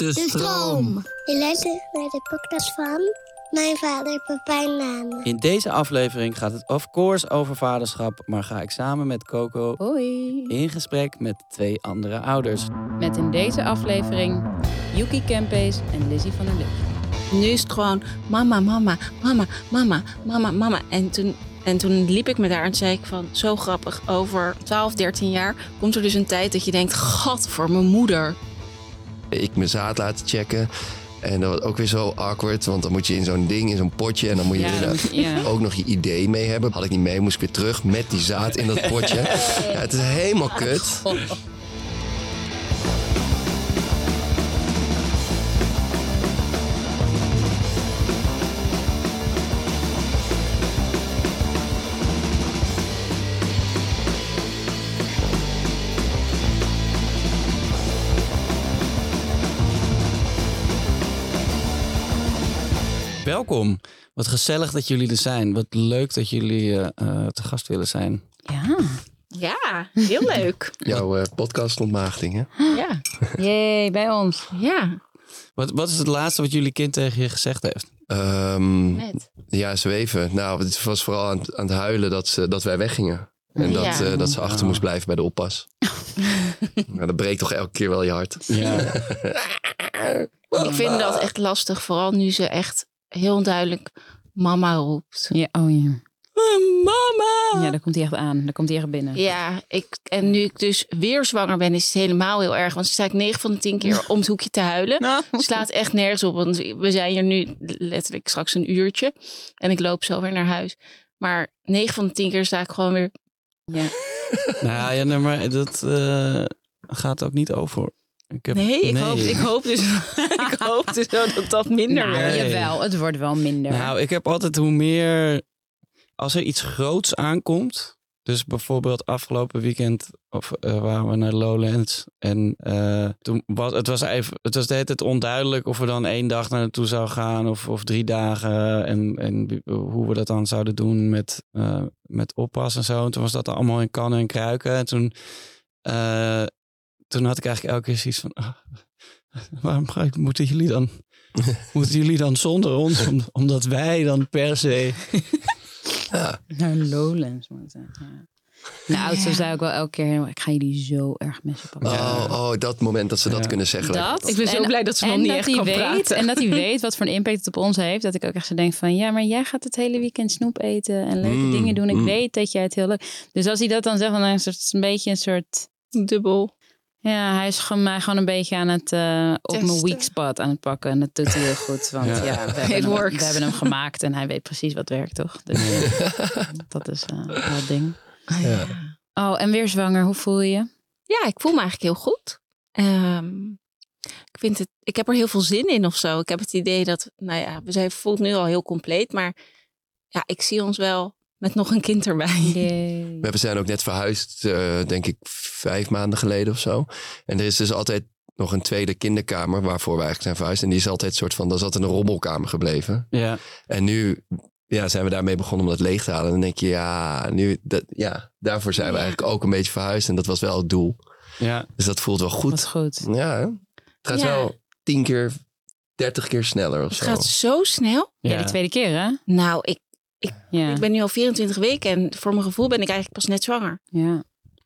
De stroom. Je luistert naar de podcast van mijn vader, papa en mama. In deze aflevering gaat het of course over vaderschap, maar ga ik samen met Coco Hoi. in gesprek met twee andere ouders. Met in deze aflevering Yuki Kempees en Lizzie van der Lip. Nu is het gewoon mama, mama, mama, mama, mama, mama. En toen, en toen liep ik met haar en zei ik van zo grappig. Over 12, 13 jaar komt er dus een tijd dat je denkt, gat voor mijn moeder. Ik mijn zaad laten checken. En dat was ook weer zo awkward, want dan moet je in zo'n ding, in zo'n potje. En dan moet je Ja, ja. ook nog je idee mee hebben. Had ik niet mee, moest ik weer terug met die zaad in dat potje. Ja, het is helemaal kut. Welkom. Wat gezellig dat jullie er zijn. Wat leuk dat jullie eh, eh, te gast willen zijn. Ja. Ja, heel leuk. Jouw eh, podcast ontmaagding, hè? ja, Jee, bij ons. ja. Wat, wat is het laatste wat jullie kind tegen je gezegd heeft? Ehm, Net. ja, zweven. Nou, het was vooral aan, het- aan het huilen dat, ze, dat wij weggingen. En dat, Ja. eh, dat ze achter moest blijven bij de oppas. nou, dat breekt toch elke keer wel je hart. Ja. Ik vind dat echt lastig, vooral nu ze echt heel duidelijk mama roept. Ja, oh ja. Mama! Ja, daar komt hij echt aan. Daar komt hij echt binnen. Ja, ik, en nu ik dus weer zwanger ben, is het helemaal heel erg. Want ze staat 9 van de 10 keer om het hoekje te huilen. Nou. slaat echt nergens op. Want we zijn hier nu letterlijk straks een uurtje. En ik loop zo weer naar huis. Maar 9 van de 10 keer sta ik gewoon weer. Ja. nou ja, nee, maar dat eh, gaat ook niet over. Ik heb, Nee, ik, Hoop, ik, hoop dus, ik hoop dus dat dat minder Nou, wordt. Nee. jawel. Het wordt wel minder. Nou, ik heb altijd hoe meer... Als er iets groots aankomt... Dus bijvoorbeeld afgelopen weekend of, eh, waren we naar Lowlands. En eh, toen was het, was even, het was de hele tijd onduidelijk of we dan één dag naar naartoe zouden gaan of, of drie dagen. En, en hoe we dat dan zouden doen met, eh, met oppas en zo. En toen was dat allemaal in kannen en kruiken. En toen, eh, toen had ik eigenlijk elke keer zoiets van... ah, waarom moeten jullie dan... Moeten jullie dan zonder ons, om- omdat wij dan per se. Naar Lowlands moeten. Ja. De oudste zei ook wel elke keer, ik ga jullie zo erg missen, papa. Oh, oh, dat moment dat ze dat Ja. kunnen zeggen. Dat. Ik ben zo En- blij dat ze nog en niet dat echt hij kan weet, praten. En dat hij weet wat voor een impact het op ons heeft. Dat ik ook echt zo denk van... Ja, maar jij gaat het hele weekend snoep eten en leuke Mm, dingen doen. Ik mm. weet dat jij het heel leuk... Dus als hij dat dan zegt, dan is het een beetje een soort... Dubbel. Ja, hij is gewoon, mij gewoon een beetje aan het... eh, op mijn weak spot aan het pakken. En dat doet hij heel goed. Want Ja. ja, we, hebben hem, we hebben hem gemaakt. En hij weet precies wat werkt, toch? Dus eh, dat is eh, wel het ding. Ja. Oh, en weer zwanger. Hoe voel je je? Ja, ik voel me eigenlijk heel goed. Ehm, ik, vind het, ik heb er heel veel zin in of zo. Ik heb het idee dat, nou ja, we zijn voelt nu al heel compleet. Maar ja, ik zie ons wel met nog een kind erbij. Yay. We zijn ook net verhuisd, eh, denk ik, vijf maanden geleden of zo. En er is dus altijd nog een tweede kinderkamer waarvoor we eigenlijk zijn verhuisd. En die is altijd een soort van, dat is altijd een rommel gebleven. Ja, En nu ja, zijn we daarmee begonnen om dat leeg te halen. En dan denk je, ja, nu, dat, ja daarvoor zijn we Ja. eigenlijk ook een beetje verhuisd. En dat was wel het doel. ja. Dus dat voelt wel goed. goed. Ja, hè? het gaat Ja. wel tien keer, dertig keer sneller of Het zo. gaat zo snel. Ja, die tweede keer, hè? Nou, ik, Ja. ik ben nu al 24 weken en voor mijn gevoel ben ik eigenlijk pas net zwanger. ja.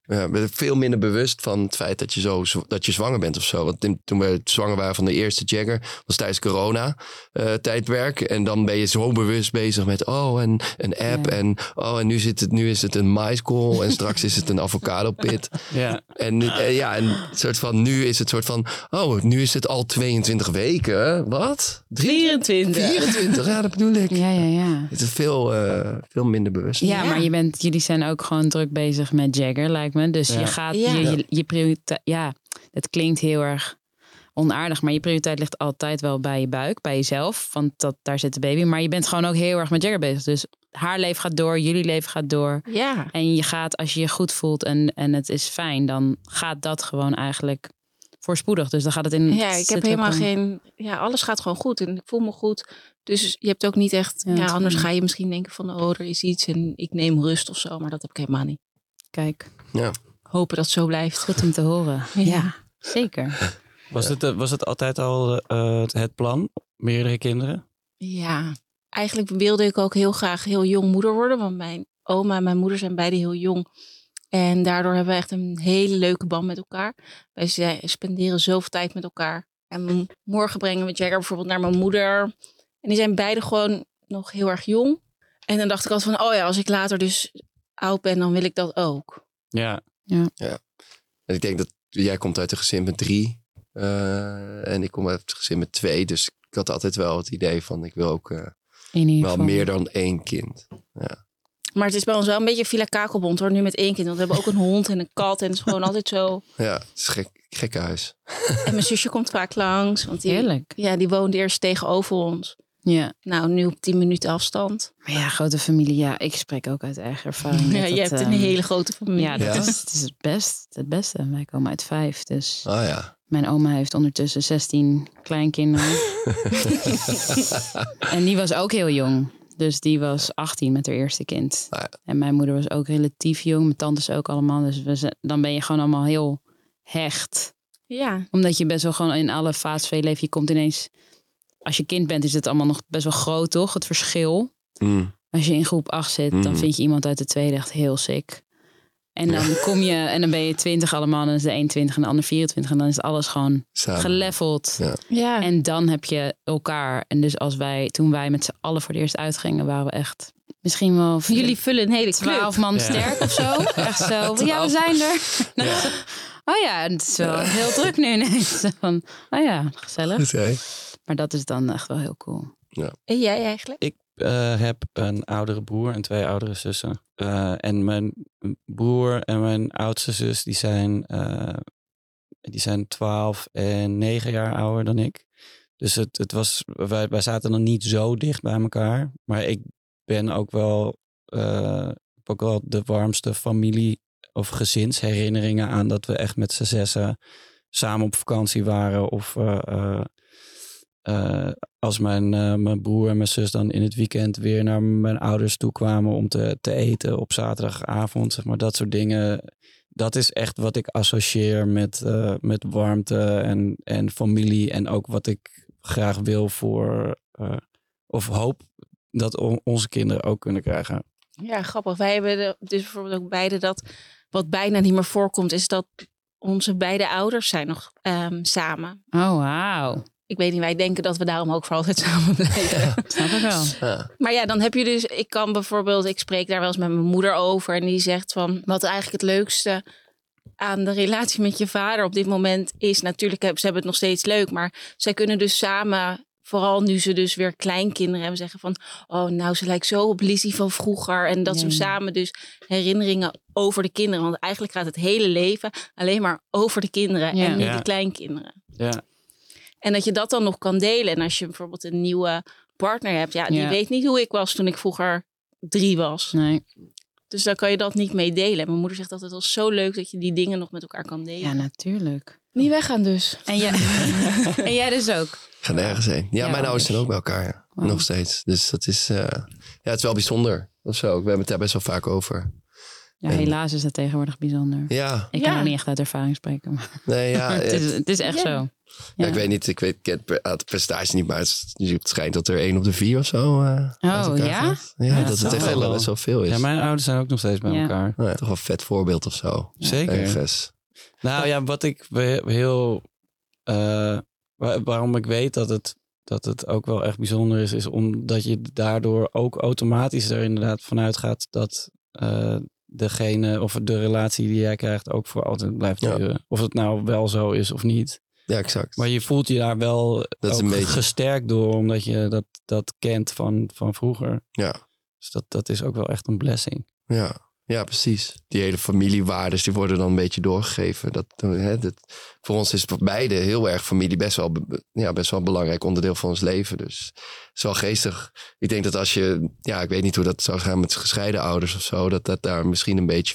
Ja, veel minder bewust van het feit dat je, zo, dat je zwanger bent of zo. Want toen we zwanger waren van de eerste Jagger, was tijdens corona eh, tijdwerk. En dan ben je zo bewust bezig met, oh, en een app. Ja. En, oh, en nu, zit het, nu is het een maïskool en straks is het een avocado pit. ja. En, eh, ja, en soort van, nu is het soort van, oh, nu is het al 22 weken. Wat? 24. 24, ja, dat bedoel ik. Ja, ja, ja. Het is veel, eh, veel minder bewust. Ja, Ja. maar je bent, jullie zijn ook gewoon druk bezig met Jagger, lijkt me. Dus Ja. je gaat, Ja. je, je, je prioriteit, ja, het klinkt heel erg onaardig, maar je prioriteit ligt altijd wel bij je buik, bij jezelf, want dat, daar zit de baby. Maar je bent gewoon ook heel erg met Jagger bezig. Dus haar leven gaat door, jullie leven gaat door. Ja. En je gaat, als je je goed voelt en, en het is fijn, dan gaat dat gewoon eigenlijk voorspoedig. Dus dan gaat het in. Ja, ik heb helemaal een- geen... Ja, alles gaat gewoon goed en ik voel me goed. Dus je hebt ook niet echt... Ja, anders ga je misschien denken van... Oh, er is iets en ik neem rust of zo. Maar dat heb ik helemaal niet. Kijk, Hopen dat het zo blijft. goed om te horen. Ja. Ja, zeker. Was, het, eh, was het altijd al eh, het- plan? Meerdere kinderen? Ja, eigenlijk wilde ik ook heel graag heel jong moeder worden. Want mijn oma en mijn moeder zijn beide heel jong. En daardoor hebben we echt een hele leuke band met elkaar. Wij spenderen zoveel tijd met elkaar. En morgen brengen we Jagger bijvoorbeeld naar mijn moeder. En die zijn beide gewoon nog heel erg jong. En dan dacht ik altijd van, oh ja, als ik later dus oud ben, dan wil ik dat ook. Ja. En ik denk dat jij komt uit een gezin met drie. eh, en ik kom uit een gezin met twee. Dus ik had altijd wel het idee van ik wil ook eh, In ieder wel geval. meer dan één kind. Maar het is bij ons wel een beetje Villa Kakelbond hoor, nu met één kind. Want we hebben ook een hond en een kat en het is gewoon altijd zo. Ja, het is gek, gekke huis. En mijn zusje komt vaak langs, want die, Heerlijk. ja, die woonde eerst tegenover ons. Ja. Nou, nu op 10 minuten afstand. Maar ja, grote familie. Ja, ik spreek ook uit eigen ervaring. Ja, je hebt een ehm, hele grote familie. Ja, dat Ja? Is, het is het, best, het beste. Wij komen uit vijf. Dus Ah ja. mijn oma heeft ondertussen 16 kleinkinderen. en die was ook heel jong. Dus die was 18 met haar eerste kind. Ah ja. En mijn moeder was ook relatief jong. Mijn tantes ook allemaal. Dus we zijn- dan ben je gewoon allemaal heel hecht. Ja, Omdat je best wel gewoon in alle fases van je leven... Je komt ineens... Als je kind bent is het allemaal nog best wel groot, toch? Het verschil. Mm. Als je in groep 8 zit, dan Mhm. vind je iemand uit de tweede echt heel sick. En dan kom je en dan ben je 20 allemaal, en dan is de een 20 en de ander 24 en dan is alles gewoon Samen. geleveld. Ja. ja. En dan heb je elkaar. En dus als wij, toen wij met z'n allen voor het eerst uitgingen, waren we echt misschien wel vier- jullie vullen een hele club. 12 man Ja. sterk of zo. Echt zo. Ja, we zijn er. Oh ja, het is wel heel druk nu ineens. Van, oh ja, gezellig. Oké. Maar dat is dan echt wel heel cool. En jij eigenlijk? Ik eh, heb een oudere broer en twee oudere zussen. Eh, en mijn broer en mijn oudste zus, die zijn, eh, die zijn 12 en 9 jaar ouder dan ik. Dus het, het was, wij, wij zaten nog niet zo dicht bij elkaar. Maar ik ben ook wel, eh, heb ook wel de warmste familie- of gezinsherinneringen aan dat we echt met z'n zessen samen op vakantie waren. Of eh, eh, eh, als mijn, eh, mijn broer en mijn zus dan in het weekend weer naar mijn ouders toe kwamen om te, te eten op zaterdagavond, zeg maar, dat soort dingen. Dat is echt wat ik associeer met, eh, met warmte en, en familie. En ook wat ik graag wil voor, eh, of hoop dat on- onze kinderen ook kunnen krijgen. Ja, grappig. Wij hebben de- dus bijvoorbeeld ook beide dat, wat bijna niet meer voorkomt, is dat onze beide ouders zijn nog ehm, samen. Oh, wauw. Ik weet niet, wij denken dat we daarom ook voor altijd samen blijven. Snap ik wel. Ja. Maar ja, dan heb je dus, ik kan bijvoorbeeld, ik spreek daar wel eens met mijn moeder over. En die zegt van, wat eigenlijk het leukste aan de relatie met je vader op dit moment is. Natuurlijk ze hebben het nog steeds leuk, maar zij kunnen dus samen, vooral nu ze dus weer kleinkinderen hebben, zeggen van, oh nou, ze lijkt zo op Lizzie van vroeger. En dat ze samen dus herinneringen over de kinderen. Want eigenlijk gaat het hele leven alleen maar over de kinderen Ja. en niet Ja. de kleinkinderen. Ja, En dat je dat dan nog kan delen. En als je bijvoorbeeld een nieuwe partner hebt, ja, die Ja. weet niet hoe ik was toen ik vroeger drie was. Nee. Dus dan kan je dat niet mee delen. En mijn moeder zegt altijd, het was zo leuk dat je die dingen nog met elkaar kan delen. Ja, natuurlijk. Niet weggaan dus. En jij, en jij dus ook. Ga nergens heen. Ja, Ja, mijn ouders zijn ook bij elkaar. Ja. Nog steeds. Dus dat is, eh, ja, het is wel bijzonder. Of zo. We hebben het daar best wel vaak over. Ja, En- helaas is dat tegenwoordig bijzonder. Ja, Ik kan Ja. ook niet echt uit ervaring spreken. Maar nee, ja. het, is, het- is echt zo. Ja, Ja. ik weet niet, ik weet het het percentage niet, maar het, schijnt dat er één op de vier of zo eh, Oh, ja? Ja, Ja, dat dat het echt wel best wel veel is. ja mijn ouders zijn ook nog steeds bij Ja. elkaar. Nou ja, toch wel een vet voorbeeld of zo. Zeker. Ergens. Nou ja, wat ik heel. eh, wa- waarom ik weet dat het, dat het ook wel echt bijzonder is, is omdat je daardoor ook automatisch er inderdaad vanuit gaat dat eh, degene of de relatie die jij krijgt ook voor altijd blijft Ja. duren. Of het nou wel zo is of niet. Ja, exact. Maar je voelt je daar wel Dat is ook een beetje- gesterkt door, omdat je dat, dat kent van, van vroeger. Ja. Dus dat, dat is ook wel echt een blessing. Ja. Ja, precies. Die hele familiewaardes die worden dan een beetje doorgegeven. Dat, hè, dat, voor ons is beide heel erg familie best wel, ja, best wel een belangrijk onderdeel van ons leven. Dus het is wel geestig. Ik denk dat als je, ja, ik weet niet hoe dat zou gaan met gescheiden ouders of zo, dat dat daar misschien een beetje,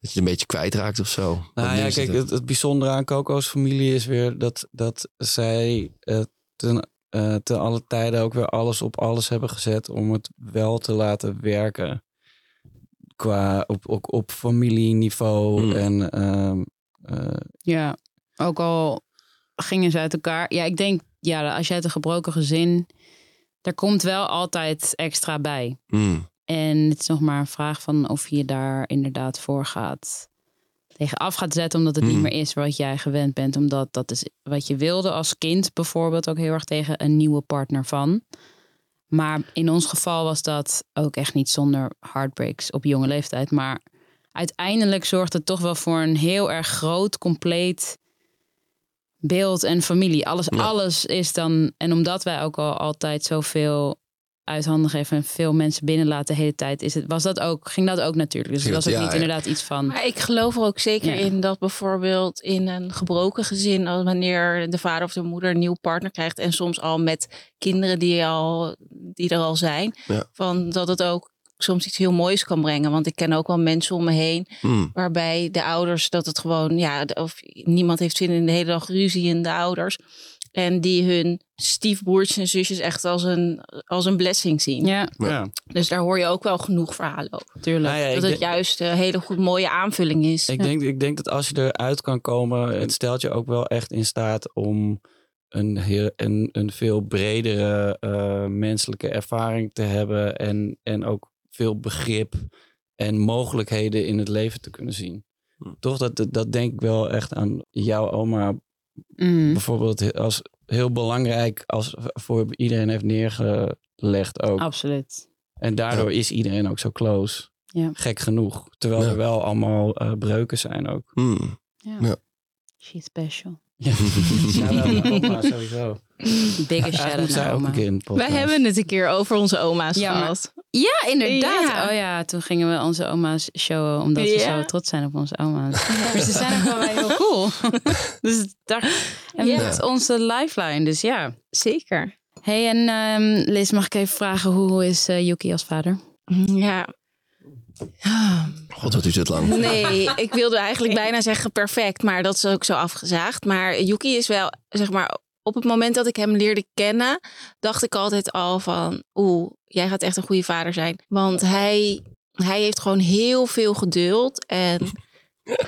dat je een beetje kwijtraakt of zo. Nou ja, kijk, het- bijzondere aan Coco's familie is weer dat, dat zij eh, ten, eh, ten alle tijden ook weer alles op alles hebben gezet om het wel te laten werken. Qua op, op, op familieniveau Hmm. en ehm, eh, Ja, ook al gingen ze uit elkaar. Ja, ik denk, ja, als je uit een gebroken gezin, daar komt wel altijd extra bij. Mm. En het is nog maar een vraag van of je daar inderdaad voor gaat tegen af gaat zetten, omdat het niet Hmm. meer is wat jij gewend bent. Omdat dat is wat je wilde als kind bijvoorbeeld ook heel erg tegen een nieuwe partner van. Maar in ons geval was dat ook echt niet zonder heartbreaks op jonge leeftijd. Maar uiteindelijk zorgt het toch wel voor een heel erg groot, compleet beeld en familie. Alles, Ja. alles is dan. En omdat wij ook al altijd zoveel uit handen geven en veel mensen binnenlaten de hele tijd, is het, was dat ook, ging dat ook natuurlijk. Dus het was ook ja, niet ja. inderdaad iets van. Maar ik geloof er ook zeker Ja. in dat bijvoorbeeld in een gebroken gezin, als wanneer de vader of de moeder een nieuw partner krijgt en soms al met kinderen die, al, die er al zijn, Ja. van dat het ook soms iets heel moois kan brengen. Want ik ken ook wel mensen om me heen Mm. waarbij de ouders dat het gewoon, ja, of niemand heeft zin in de hele dag ruzie in de ouders. En die hun stiefbroertjes en zusjes echt als een, als een blessing zien. Ja, Ja. Dus daar hoor je ook wel genoeg verhalen over. tuurlijk. Nou ja, dat het juist een hele goed mooie aanvulling is. Ik, Ja. denk, ik denk dat als je eruit kan komen, het stelt je ook wel echt in staat om een, heel, een, een veel bredere eh, menselijke ervaring te hebben en, en ook veel begrip en mogelijkheden in het leven te kunnen zien. Hm. Toch, dat, dat, dat denk ik wel echt aan jouw oma Mhm. bijvoorbeeld als heel belangrijk als voor iedereen heeft neergelegd ook. Absoluut. En daardoor is iedereen ook zo close. Ja. Gek genoeg. Terwijl Ja. er wel allemaal eh, breuken zijn ook. Mm. Ja. Ja. She's special. Ja, oma sowieso. Wij hebben het een keer over onze oma's gehad. Ja, inderdaad. Ja. Oh ja, toen gingen we onze oma's showen omdat we Ja. zo trots zijn op onze oma's. Maar ze zijn ook wel heel cool. dus daar, en Ja. met onze lifeline, dus ja. Zeker. hey, en ehm, Liz, mag ik even vragen, hoe, is eh, Yuki als vader? Ja. God, wat duurt het lang. Nee, ik wilde eigenlijk bijna zeggen perfect, maar dat is ook zo afgezaagd. Maar Yuki is wel, zeg maar, op het moment dat ik hem leerde kennen, dacht ik altijd al van, oeh, jij gaat echt een goede vader zijn. Want hij, hij heeft gewoon heel veel geduld en...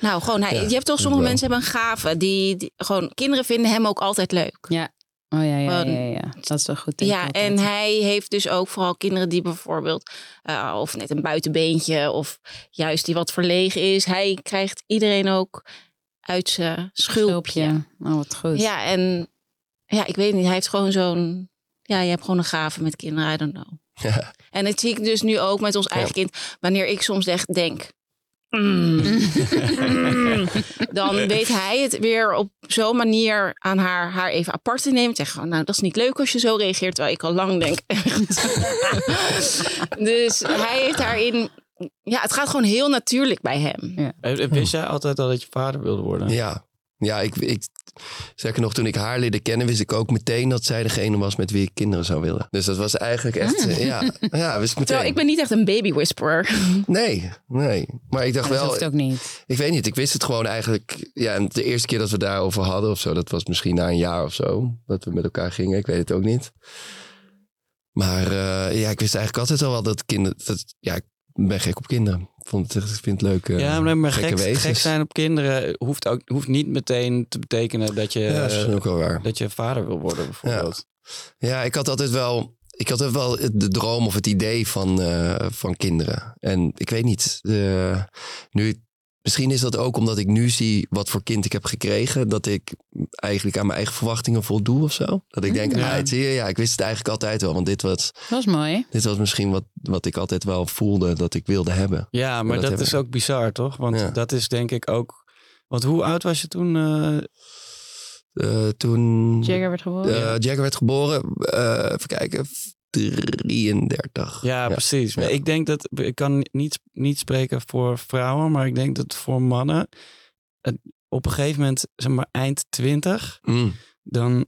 Nou, gewoon, hij, Ja, je hebt toch, sommige mensen hebben een gave. Die, die, gewoon, kinderen vinden hem ook altijd leuk. Ja. Oh ja, ja, Gewoon- ja, ja. Dat is wel goed. Ja, altijd. en hij heeft dus ook vooral kinderen die bijvoorbeeld eh, of net een buitenbeentje of juist die wat verlegen is. Hij krijgt iedereen ook uit zijn schulpje. Oh, wat goed. Ja, en ja, ik weet niet, hij heeft gewoon zo'n, ja, je hebt gewoon een gave met kinderen, I don't know. Ja. En dat zie ik dus nu ook met ons eigen kind. Wanneer ik soms echt denk, mm, mm, dan weet hij het weer op zo'n manier aan haar, haar even apart te nemen. Zeg gewoon, nou, dat is niet leuk als je zo reageert. Terwijl ik al lang denk, dus hij heeft daarin, ja, het gaat gewoon heel natuurlijk bij hem. Eh, Wist jij altijd al dat je vader wilde worden? Ja, ja ik, ik, zeker nog toen ik haar leerde kennen, wist ik ook meteen dat zij degene was met wie ik kinderen zou willen. Dus dat was eigenlijk echt, eh, ja, ja, wist ik meteen. Terwijl ik ben niet echt een baby whisperer. Nee, nee. Maar ik dacht dat wel, hoeft ook niet. ik weet niet, ik wist het gewoon eigenlijk. Ja, en de eerste keer dat we daarover hadden of zo, dat was misschien na een jaar of zo, dat we met elkaar gingen. Ik weet het ook niet. Maar eh, ja, ik wist eigenlijk altijd al wel dat kinderen, dat, ja, ben gek op kinderen. Ik Vond het, ik vind het leuk. eh, Ja, maar, gek, gek zijn op kinderen hoeft, ook, hoeft niet meteen te betekenen dat je, Ja, dat is misschien ook wel waar. dat je vader wil worden, bijvoorbeeld. Ja, ik had altijd wel. Ik had altijd wel de droom of het idee van, eh, van kinderen. En ik weet niet. eh, nu, misschien is dat ook omdat ik nu zie wat voor kind ik heb gekregen. Dat ik eigenlijk aan mijn eigen verwachtingen voldoe of zo. Dat ik denk, Ja. ah, zie je, ja, ik wist het eigenlijk altijd wel. Want dit was, Dat is mooi. dit was misschien wat, wat ik altijd wel voelde dat ik wilde hebben. Ja, maar dat is ook bizar, toch? Want Ja. dat is denk ik ook... Want hoe oud was je toen? eh, Eh, toen Jagger werd geboren. eh, Jagger werd geboren, eh, even kijken, 33. ja, precies. Maar Ja. ik denk dat... Ik kan niet, niet spreken voor vrouwen, maar ik denk dat voor mannen... op een gegeven moment, zeg maar eind twintig... Mm, dan,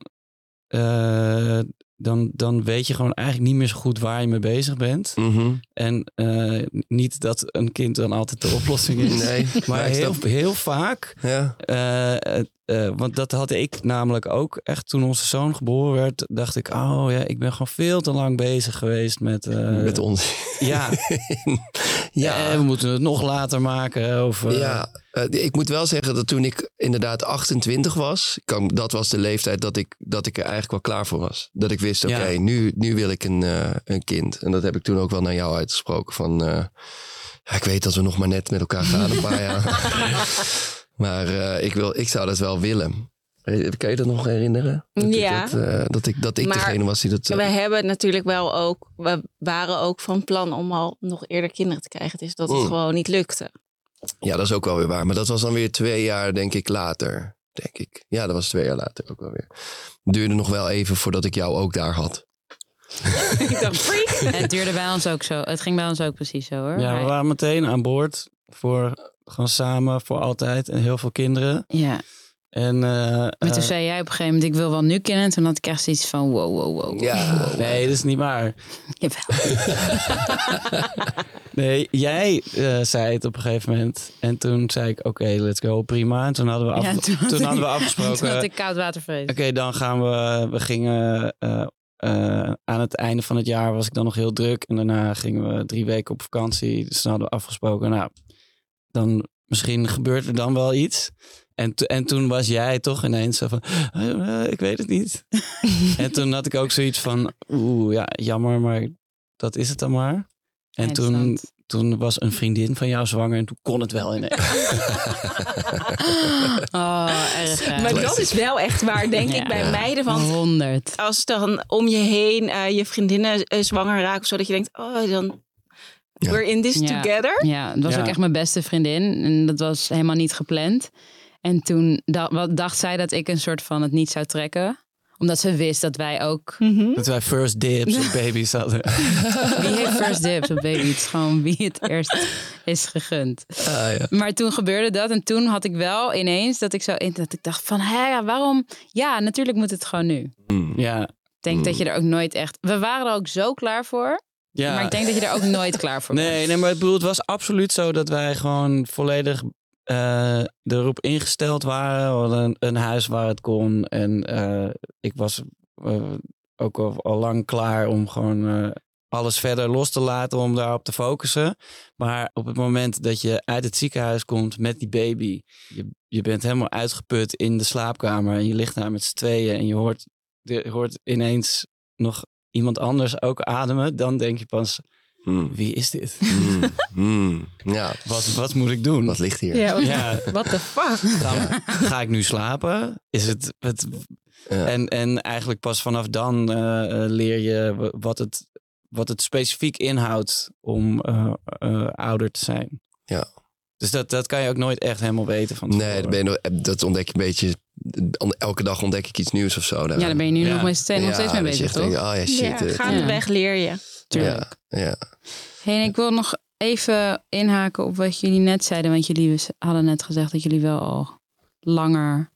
eh, dan, dan weet je gewoon eigenlijk niet meer zo goed waar je mee bezig bent. mhm. En eh, niet dat een kind dan altijd de oplossing is. Nee, Maar heel, heel vaak, Ja, eh, eh, want dat had ik namelijk ook echt toen onze zoon geboren werd, dacht ik, oh ja, ik ben gewoon veel te lang bezig geweest met... eh, met ons. Ja, Ja. eh, we moeten het nog later maken. Of, Ja, ik moet wel zeggen dat toen ik inderdaad 28 was, kan, dat was de leeftijd dat ik, dat ik er eigenlijk wel klaar voor was. Dat ik wist, oké, Ja. nu, nu wil ik een, een kind. En dat heb ik toen ook wel naar jou uitgesproken van, ja, ik weet dat we nog maar net met elkaar gaan een paar jaar. maar eh, ik, wil, ik zou dat wel willen. Eh, Kan je dat nog herinneren? Dat ik Ja. dat, eh, dat ik, dat ik Maar degene was die dat... We hebben natuurlijk wel ook, we waren ook van plan om al nog eerder kinderen te krijgen. Het is dat het Mm. gewoon niet lukte. Ja, dat is ook wel weer waar. Maar dat was dan weer twee jaar, denk ik, later. Denk ik. Ja, dat was twee jaar later ook wel weer. Het duurde nog wel even voordat ik jou ook daar had. ik dacht, freak. Het duurde bij ons ook zo. Het ging bij ons ook precies zo hoor. Ja, we waren meteen aan boord voor gewoon samen voor altijd en heel veel kinderen. ja. En, eh, Maar toen eh, zei jij op een gegeven moment, ik wil wel nu kinderen. En toen had ik echt zoiets van, wow, wow, wow. Ja, nee, dat is niet waar. Jawel. Nee, jij eh, zei het op een gegeven moment. En toen zei ik, oké, let's go, prima. En toen hadden we, af, Ja, toen, had hadden we ik- afgesproken. Toen had Oké, ik koud watervrees. dan gaan we, we gingen eh, eh, aan het einde van het jaar was ik dan nog heel druk. En daarna gingen we drie weken op vakantie. Dus toen hadden we afgesproken, nou, dan misschien gebeurt er dan wel iets. En, to- en toen was jij toch ineens zo van, "Eh, ik weet het niet. en toen had ik ook zoiets van, oeh, ja, jammer, maar dat is het dan maar. En toen, toen was een vriendin van jou zwanger en toen kon het wel ineens. Oh, erg. Maar dat is wel echt waar, denk Ja. ik, bij meiden. Want 100. als dan om je heen eh, je vriendinnen eh, zwanger raken, zodat je denkt, oh, dan. We're in this Ja. together. Ja, het was Ja. ook echt mijn beste vriendin. En dat was helemaal niet gepland. En toen da- wat dacht zij dat ik een soort van het niet zou trekken. Omdat ze wist dat wij ook... Mhm. Dat wij first dibs op baby's hadden. Wie heeft first dibs op baby? Het is gewoon wie het eerst is gegund. Ah, ja. Maar toen gebeurde dat. En toen had ik wel ineens dat ik zo... Dat ik dacht van, hé, ja, waarom... Ja, natuurlijk moet het gewoon nu. Mm. Ja, Ik denk dat je er ook nooit echt... We waren er ook zo klaar voor. Ja. Maar ik denk dat je er ook nooit klaar voor bent. Nee, nee, maar ik bedoel, het was absoluut zo dat wij gewoon volledig eh, erop ingesteld waren. We hadden een, een huis waar het kon. En eh, ik was eh, ook al, al lang klaar om gewoon alles verder los te laten om daarop te focussen. Maar op het moment dat je uit het ziekenhuis komt met die baby, je, je bent helemaal uitgeput in de slaapkamer en je ligt daar met z'n tweeën en je hoort, je hoort ineens nog iemand anders ook ademen, dan denk je pas, Mm. wie is dit? Mm. Mm. Ja, Wat, wat moet ik doen? wat ligt hier? Ja, wat Ja, what the fuck? ga, ga ik nu slapen? Is het, het Ja. en, en eigenlijk pas vanaf dan eh, eh, leer je wa- wat het, wat het specifiek inhoudt om eh, ouder te zijn. Ja. Dus dat, dat kan je ook nooit echt helemaal weten van Nee, dat, ben je, nog- dat ontdek je een beetje. Elke dag ontdek ik iets nieuws of zo. Ja, daar ben je nu Ja. nog, mee, steeds- nog Ja, steeds mee bezig, toch? denkt, oh ja, shit. Ja, eh, gaandeweg leer je. Tuurlijk. ja, ja. Hey, en ik wil nog even inhaken op wat jullie net zeiden. Want jullie hadden net gezegd dat jullie wel al langer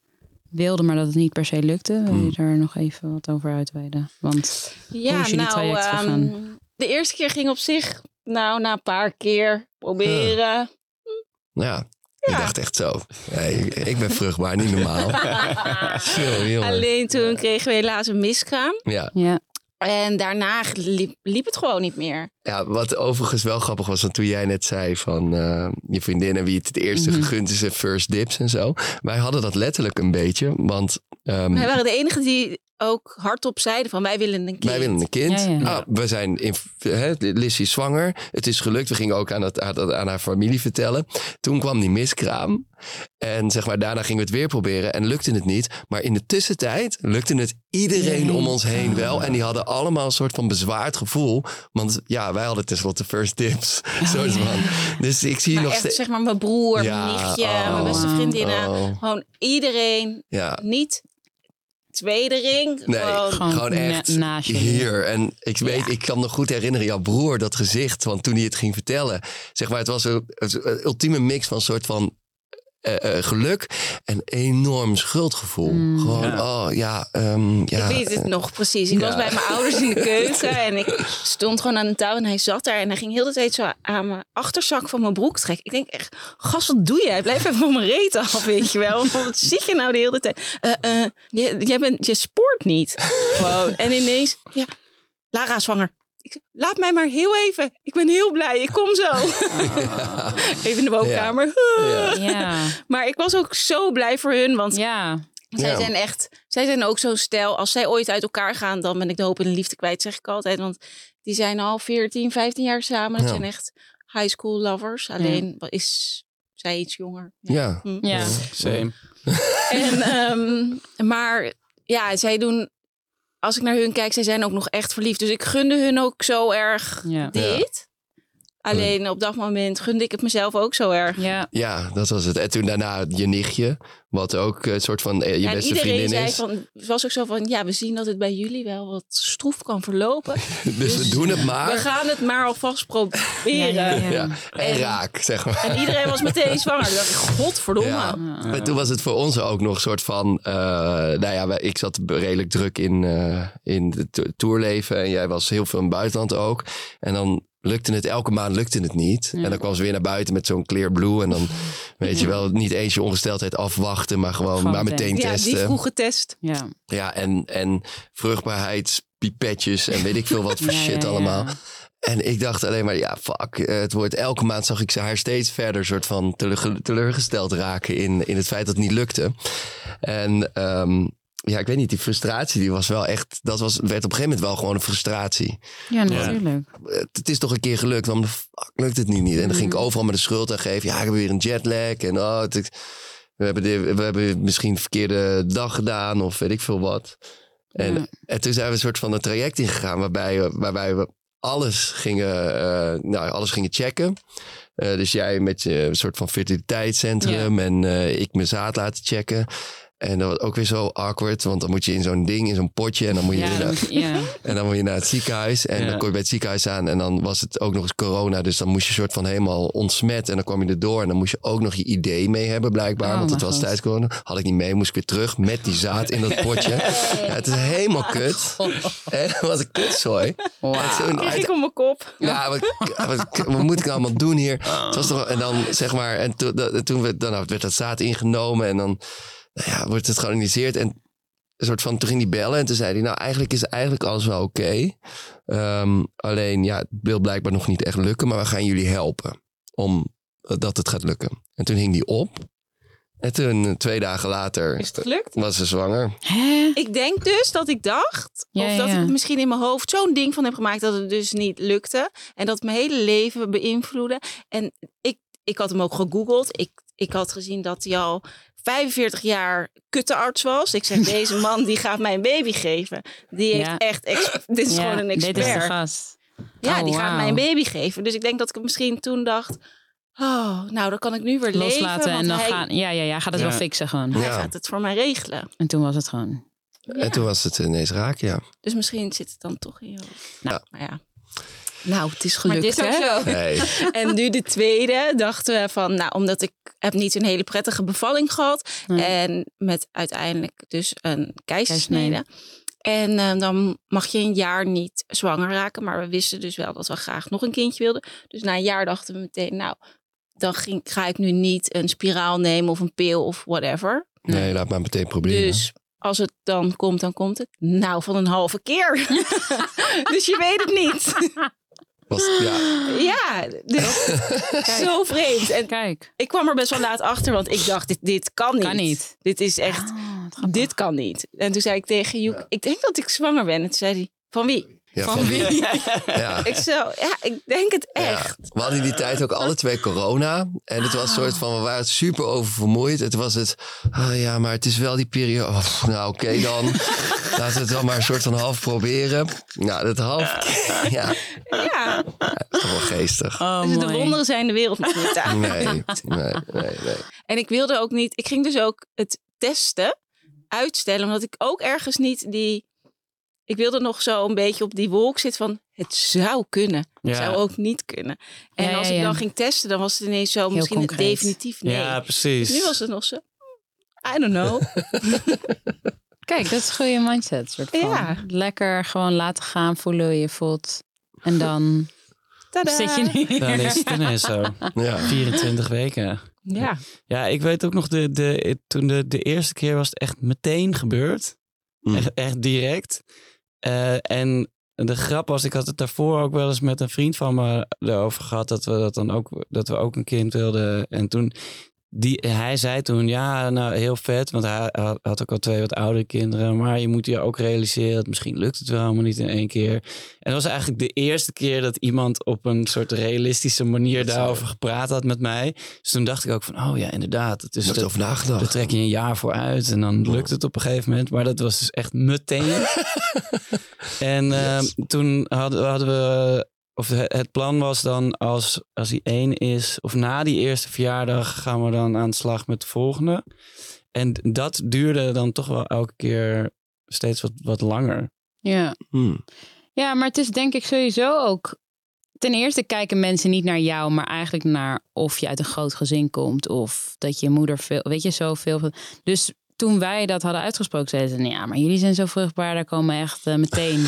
wilden, maar dat het niet per se lukte. Wil je Hmm. daar nog even wat over uitweiden? Want Ja, is jullie nou, traject ehm, de eerste keer ging op zich, nou, na een paar keer proberen. Ja, ik dacht echt zo. Ik, ben vruchtbaar, niet normaal. Zo. Alleen toen kregen we helaas een miskraam. Ja, ja, En daarna liep, liep het gewoon niet meer. ja, wat overigens wel grappig was, want toen jij net zei van eh, je vriendin en wie het het eerste Mhm. gegund is en first dips en zo. Wij hadden dat letterlijk een beetje, want ehm, Wij waren de enigen die ook hardop zeiden van wij willen een kind. wij willen een kind. Ja, ja. Ah, we zijn in, hè, Lissy is zwanger. Het is gelukt. We gingen ook aan, het, aan, aan haar familie vertellen. Toen kwam die miskraam. En zeg maar, daarna gingen we het weer proberen en lukte het niet. Maar in de tussentijd lukte het iedereen om ons heen wel. En die hadden allemaal een soort van bezwaard gevoel. Want ja, wij hadden tenslotte first tips. soort van. Dus ik zie Maar nog echt steeds... zeg maar mijn broer, Ja, mijn nichtje, oh. mijn beste vriendinnen. Oh, Gewoon iedereen. ja. Niet tweede ring. Nee, gewoon- Gewoon gewoon na- echt naast je. hier. En ik weet, Ja. ik kan me goed herinneren, jouw broer, dat gezicht. Want toen hij het ging vertellen, zeg maar, het was een, een ultieme mix van een soort van eh, eh, geluk en enorm schuldgevoel. Mm. Gewoon, Ja. oh ja, ehm, ja. Ik weet het nog precies. Ik Ja. was bij mijn ouders in de keuken en ik stond gewoon aan de touw en hij zat daar en hij ging heel de tijd zo aan mijn achterzak van mijn broek trekken. Ik denk echt, gast, wat doe jij? Blijf even van mijn reet af, weet je wel. Wat zie je nou de hele tijd? Eh, eh, je, jij bent, je sport niet. Gewoon. En ineens, ja, Lara is zwanger. Ik, laat mij maar heel even. Ik ben heel blij. Ik kom zo. even in de woonkamer. Ja. Ja, Maar ik was ook zo blij voor hun. Want ja. zij Ja. zijn echt... Zij zijn ook zo'n stijl. Als zij ooit uit elkaar gaan, dan ben ik de hoop en de liefde kwijt, zeg ik altijd. Want die zijn al 14, 15 jaar samen. Dat Ja. zijn echt high school lovers. Alleen wat is zij iets jonger. Ja. Hm. ja. Same. En, ehm, maar ja, zij doen... Als ik naar hun kijk, zij zijn ook nog echt verliefd. Dus ik gunde hun ook zo erg Ja. dit. Alleen op dat moment gunde ik het mezelf ook zo erg. Ja, Ja, dat was het. En toen daarna je nichtje, wat ook een soort van eh, je Ja, en beste iedereen vriendin zei is. van, het was ook zo van, ja, we zien dat het bij jullie wel wat stroef kan verlopen. dus we doen het We maar. gaan het maar alvast proberen. Ja, ja, ja. Ja. En En- raak, zeg maar. En iedereen was meteen zwanger. Dacht ik, godverdomme. Ja. Maar toen was het voor ons ook nog een soort van... eh, nou ja, ik zat redelijk druk in, eh in het to- tourleven. En jij was heel veel in het buitenland ook. En dan lukte het, elke maand lukte het niet. En dan kwam ze weer naar buiten met zo'n clear blue. En dan, weet je wel, niet eens je ongesteldheid afwachten. Maar gewoon, Gewoon maar meteen testen. Ja, die testen. vroege test. ja. Ja, en, en vruchtbaarheidspipetjes en weet ik veel wat voor Ja, shit ja, ja. allemaal. En ik dacht alleen maar, ja, fuck. Het wordt elke maand zag ik ze haar steeds verder soort van teleur- teleurgesteld raken in, in het feit dat het niet lukte. En ehm, ja, ik weet niet, die frustratie die was wel echt, dat was, werd op een gegeven moment wel gewoon een frustratie. ja, natuurlijk. Het, het is toch een keer gelukt, waarom de fuck lukt het nu niet? En dan ging ik Mm. overal met de schuld aan geven. Ja, ik heb weer een jetlag en oh, het, we, hebben dit, we hebben misschien een verkeerde dag gedaan of weet ik veel wat. En, Ja. en toen zijn we een soort van een traject ingegaan waarbij, we- waarbij we alles gingen, eh, nou, alles gingen checken. Eh, dus jij met je soort van fertiliteitscentrum en eh, ik mijn zaad laten checken. En dat was ook weer zo awkward, want dan moet je in zo'n ding, in zo'n potje en dan moet je, Ja, weer naar, moet je- ja. en dan moet je naar het ziekenhuis. En Ja. dan kom je bij het ziekenhuis aan. En dan was het ook nog eens corona. Dus dan moest je soort van helemaal ontsmet. En dan kwam je erdoor. En dan moest je ook nog je idee mee hebben, blijkbaar. Oh, want het was God. tijdens corona. Had ik niet mee. Moest ik weer terug met die zaad in dat potje. Ja, het is helemaal kut. En dat was een kutzooi. En toen- Kreeg ik op mijn kop. ja, wat, wat, wat moet ik nou allemaal doen hier? Het was toch, en dan zeg maar, en to- dat- toen werd, dan werd dat zaad ingenomen en dan nou ja, wordt het georganiseerd. En een soort van, toen ging hij bellen en toen zei hij, nou eigenlijk is eigenlijk alles wel oké. Ehm, alleen ja, het wil blijkbaar nog niet echt lukken, maar we gaan jullie helpen om eh, dat het gaat lukken. En toen hing die op. En toen, twee dagen later, Is het gelukt? was ze zwanger. Hè? Ik denk dus dat ik dacht, Ja, of dat ja. ik misschien in mijn hoofd zo'n ding van heb gemaakt dat het dus niet lukte. En dat het mijn hele leven beïnvloedde. En ik, ik had hem ook gegoogeld. Ik, ik had gezien dat hij al 45 jaar kuttearts was. Ik zeg, deze man die gaat mij een baby geven. Die heeft Ja. echt, dit is Ja, gewoon een Dit is de expert. gast. Ja, Oh, die gaat mij een baby geven. Dus ik denk dat ik misschien toen dacht, oh, nou dan kan ik nu weer Loslaten leven. en dan hij, gaan. Ja, ja, ja, gaat het Ja. wel fixen gewoon. hij Ja. gaat het voor mij regelen. En toen was het gewoon. En toen was het ineens raak, ja. Dus misschien zit het dan toch in je hoofd. Nou, Ja. maar ja. Nou, het is Maar gelukt, dit is hè? ook zo. Nee. En nu de tweede dachten we van, nou, omdat ik heb niet een hele prettige bevalling gehad. Nee. En met uiteindelijk dus een keizersnede. En eh, dan mag je een jaar niet zwanger raken. Maar we wisten dus wel dat we graag nog een kindje wilden. Dus na een jaar dachten we meteen, nou, dan ging, ga ik nu niet een spiraal nemen of een pil of whatever. nee, laat maar meteen proberen. Dus als het dan komt, dan komt het. Nou, van een halve keer. dus je weet het niet. Was, ja, ja, dus zo vreemd. En Kijk. ik kwam er best wel laat achter, want ik dacht, dit, dit kan niet. Kan niet. Dit is echt, Ah, dit kan niet. En toen zei ik tegen Joek, ik denk dat ik zwanger ben. En toen zei hij, van wie? Ja, Van van wie? Ja. Ik zo, ja, ik denk het echt. Ja, we hadden in die tijd ook alle twee corona. En het was een soort van, we waren super oververmoeid. Het was het, ah ja, maar het is wel die periode. Oh, nou, oké dan. Laten we het dan maar een soort van half proberen. Nou, dat half, ja, Ja, dat is toch wel geestig. Oh, dus de wonderen zijn de wereld nog niet aan. Nee, nee, nee, nee. En ik wilde ook niet, ik ging dus ook het testen uitstellen, omdat ik ook ergens niet die, ik wilde nog zo een beetje op die wolk zitten van, het zou kunnen. Het Ja. zou ook niet kunnen. En Ja, ja, als ik ja. dan ging testen, dan was het ineens zo, misschien het definitief nee. Ja, precies. Nu was het nog zo, I don't know. Kijk, dat is een goede mindset. Soort van. Ja. Lekker gewoon laten gaan, voelen hoe je je voelt. En dan Tadaa. zit je niet Dan is het ineens zo. Ja. 24 weken. Ja. Ja, ik weet ook nog, de, de, toen de, de eerste keer was het echt meteen gebeurd. Mm. Echt, echt direct. Eh, en de grap was, ik had het daarvoor ook wel eens met een vriend van me erover gehad. Dat we dat dan ook, dat we ook een kind wilden. En toen, die, hij zei toen, ja, nou heel vet. Want hij had, had ook al twee wat oudere kinderen. Maar je moet je ook realiseren, dat misschien lukt het wel helemaal niet in één keer. En dat was eigenlijk de eerste keer dat iemand op een soort realistische manier daarover gepraat had met mij. Dus toen dacht ik ook van, oh ja, inderdaad. Het is over nagedacht. daar trek je een jaar voor uit en dan lukt het op een gegeven moment. Maar dat was dus echt meteen. en eh, toen hadden, hadden we, of het het plan was dan als, als hij één is, of na die eerste verjaardag gaan we dan aan de slag met de volgende. En dat duurde dan toch wel elke keer steeds wat, wat langer. Ja. Hmm. ja, maar het is denk ik sowieso ook... Ten eerste kijken mensen niet naar jou, maar eigenlijk naar of je uit een groot gezin komt. Of dat je moeder veel, weet je, zoveel. Dus toen wij dat hadden uitgesproken, zeiden ze, ja, maar jullie zijn zo vruchtbaar, daar komen echt eh, meteen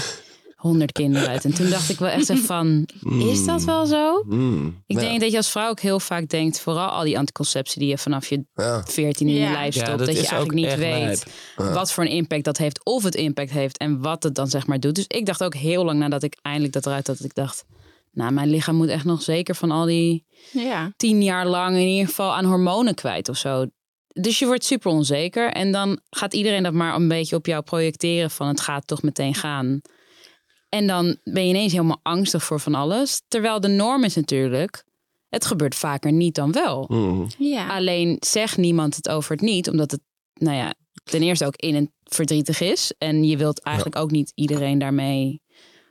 honderd kinderen uit. En toen dacht ik wel echt van, is dat wel zo? Hmm. Ik Ja. denk dat je als vrouw ook heel vaak denkt, vooral al die anticonceptie die je vanaf je Ja. veertien in je Ja. lijf Ja, stopt, dat dat, je eigenlijk niet weet. Ja. wat voor een impact dat heeft, of het impact heeft en wat het dan zeg maar doet. Dus ik dacht ook heel lang nadat ik eindelijk dat eruit had, dat ik dacht, nou, mijn lichaam moet echt nog zeker van al die Ja. tien jaar lang in ieder geval aan hormonen kwijt of zo. Dus je wordt super onzeker en dan gaat iedereen dat maar een beetje op jou projecteren van het gaat toch meteen gaan. En dan ben je ineens helemaal angstig voor van alles. Terwijl de norm is natuurlijk, het gebeurt vaker niet dan wel. Hmm. Ja. Alleen zegt niemand het over het niet, omdat het, nou ja, ten eerste ook in en verdrietig is. En je wilt eigenlijk ook niet iedereen daarmee.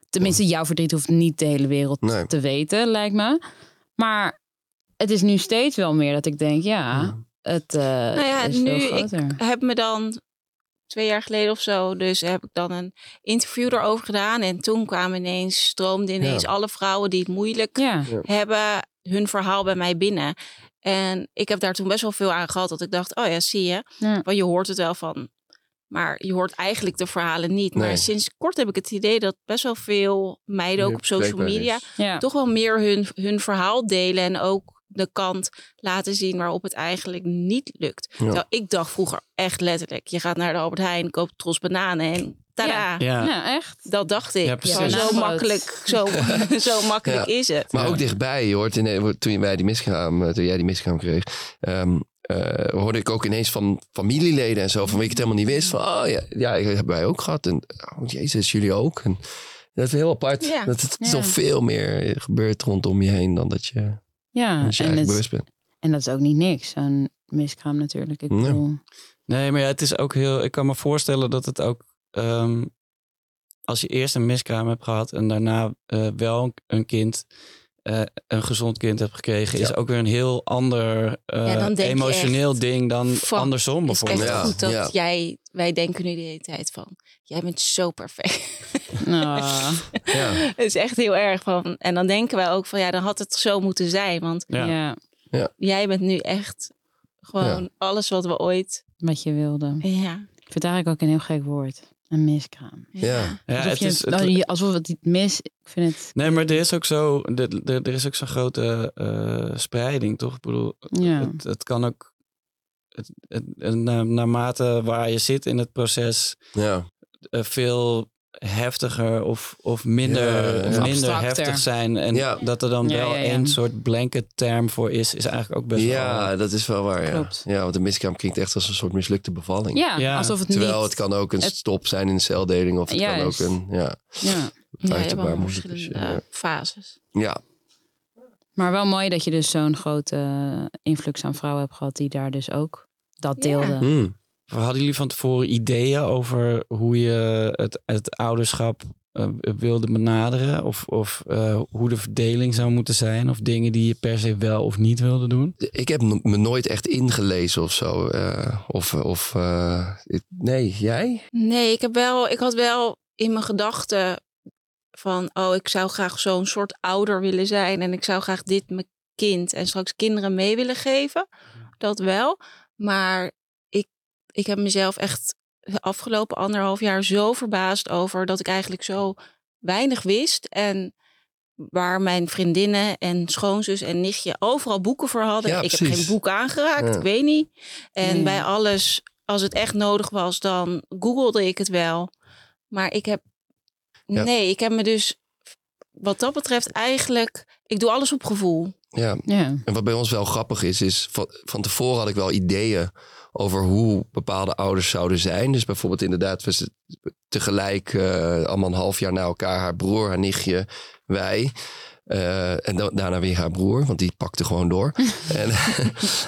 Tenminste, jouw verdriet hoeft niet de hele wereld Nee. te weten, lijkt me. Maar het is nu steeds wel meer dat ik denk, ja, het eh Nou ja, is nu veel ik groter. heb me dan twee jaar geleden of zo, dus heb ik dan een interview erover gedaan. En toen kwamen ineens, stroomden ineens Ja. alle vrouwen die het moeilijk Ja, hebben, hun verhaal bij mij binnen. En ik heb daar toen best wel veel aan gehad, dat ik dacht, oh ja, zie je. ja. Want je hoort het wel van, maar je hoort eigenlijk de verhalen niet. Nee. Maar sinds kort heb ik het idee dat best wel veel meiden ook op social media toch wel meer hun, hun verhaal delen en ook de kant laten zien waarop het eigenlijk niet lukt. Terwijl ik dacht vroeger echt letterlijk, je gaat naar de Albert Heijn, koopt tros bananen en tada. Ja. ja, echt. Dat dacht ik. Ja, Ja, zo Ja. makkelijk, zo, zo makkelijk Ja. is het. Maar Ja. ook dichtbij, je hoort in, toen, wij die miskraam, eh, toen jij die miskraam kreeg, ehm, eh, hoorde ik ook ineens van familieleden en zo, van wie ik het helemaal niet wist. Van, oh ja, ja, dat hebben wij ook gehad. En, oh jezus, jullie ook. En dat is heel apart. Ja. Dat het Ja. veel meer gebeurt rondom je heen dan dat je, Ja, je en, eigenlijk het, bewust bent. en dat is ook niet niks, zo'n miskraam natuurlijk. Ik Nee. bedoel, Nee, maar ja, het is ook heel. Ik kan me voorstellen dat het ook. ehm, als je eerst een miskraam hebt gehad en daarna eh, wel een kind, eh, een gezond kind hebt gekregen, is ook weer een heel ander eh, Ja, je emotioneel echt, ding dan fuck, andersom Het is echt bijvoorbeeld. Ja, goed dat ja. jij, wij denken nu de hele tijd van, jij bent zo perfect. Ah, Ja. Het is echt heel erg van. En dan denken wij ook van, ja, dan had het zo moeten zijn. Want Ja. ja, jij bent nu echt gewoon alles wat we ooit, wat je wilde. ja. Ik vind eigenlijk ook een heel gek woord. Een miskraam. Ja. Ja, alsof, het je, is, het- alsof het niet mis... Ik vind het... Nee, maar er is ook zo, er, is ook zo'n grote eh, spreiding, toch? Ik bedoel, Ja. het, het kan ook, het, het, het- na- naarmate waar je zit in het proces, Ja. eh, veel heftiger of, of minder, Ja, ja. Minder abstracter. heftig zijn. En Ja. dat er dan Ja, wel ja, ja. één soort blanket term voor is, is eigenlijk ook best ja, wel... dat is wel waar. Ja. Klopt. ja, want een miskraam klinkt echt als een soort mislukte bevalling. Ja, Ja. alsof het Terwijl niet... het kan ook een het- stop zijn in de celdeling of het Juist. kan ook een, ja, Ja. Ja, je hebt waar wel moeilijk is, verschillende ja. fases. ja. Maar wel mooi dat je dus zo'n grote influx aan vrouwen hebt gehad... die daar dus ook dat Ja. deelden. Hmm. Hadden jullie van tevoren ideeën over hoe je het, het ouderschap eh, wilde benaderen? Of, of eh, hoe de verdeling zou moeten zijn? Of dingen die je per se wel of niet wilde doen? Ik heb me nooit echt ingelezen of zo. eh, of, of eh, nee, jij? Nee, ik, heb wel, ik had wel in mijn gedachten van, oh, ik zou graag zo'n soort ouder willen zijn. En ik zou graag dit mijn kind en straks kinderen mee willen geven. Dat wel. Maar ik, heb mezelf echt de afgelopen anderhalf jaar zo verbaasd over dat ik eigenlijk zo weinig wist. En waar mijn vriendinnen en schoonzus en nichtje overal boeken voor hadden. Ja, ik heb geen boek aangeraakt, Ja. ik weet niet. En Ja. bij alles, als het echt nodig was, dan googelde ik het wel. Maar ik heb Ja. Nee, ik heb me dus wat dat betreft eigenlijk... Ik doe alles op gevoel. Ja, Ja. En wat bij ons wel grappig is, is van, van tevoren had ik wel ideeën over hoe bepaalde ouders zouden zijn. Dus bijvoorbeeld inderdaad, we zitten tegelijk eh, allemaal een half jaar na elkaar, haar broer, haar nichtje, wij. Eh, en da- daarna weer haar broer, want die pakte gewoon door. en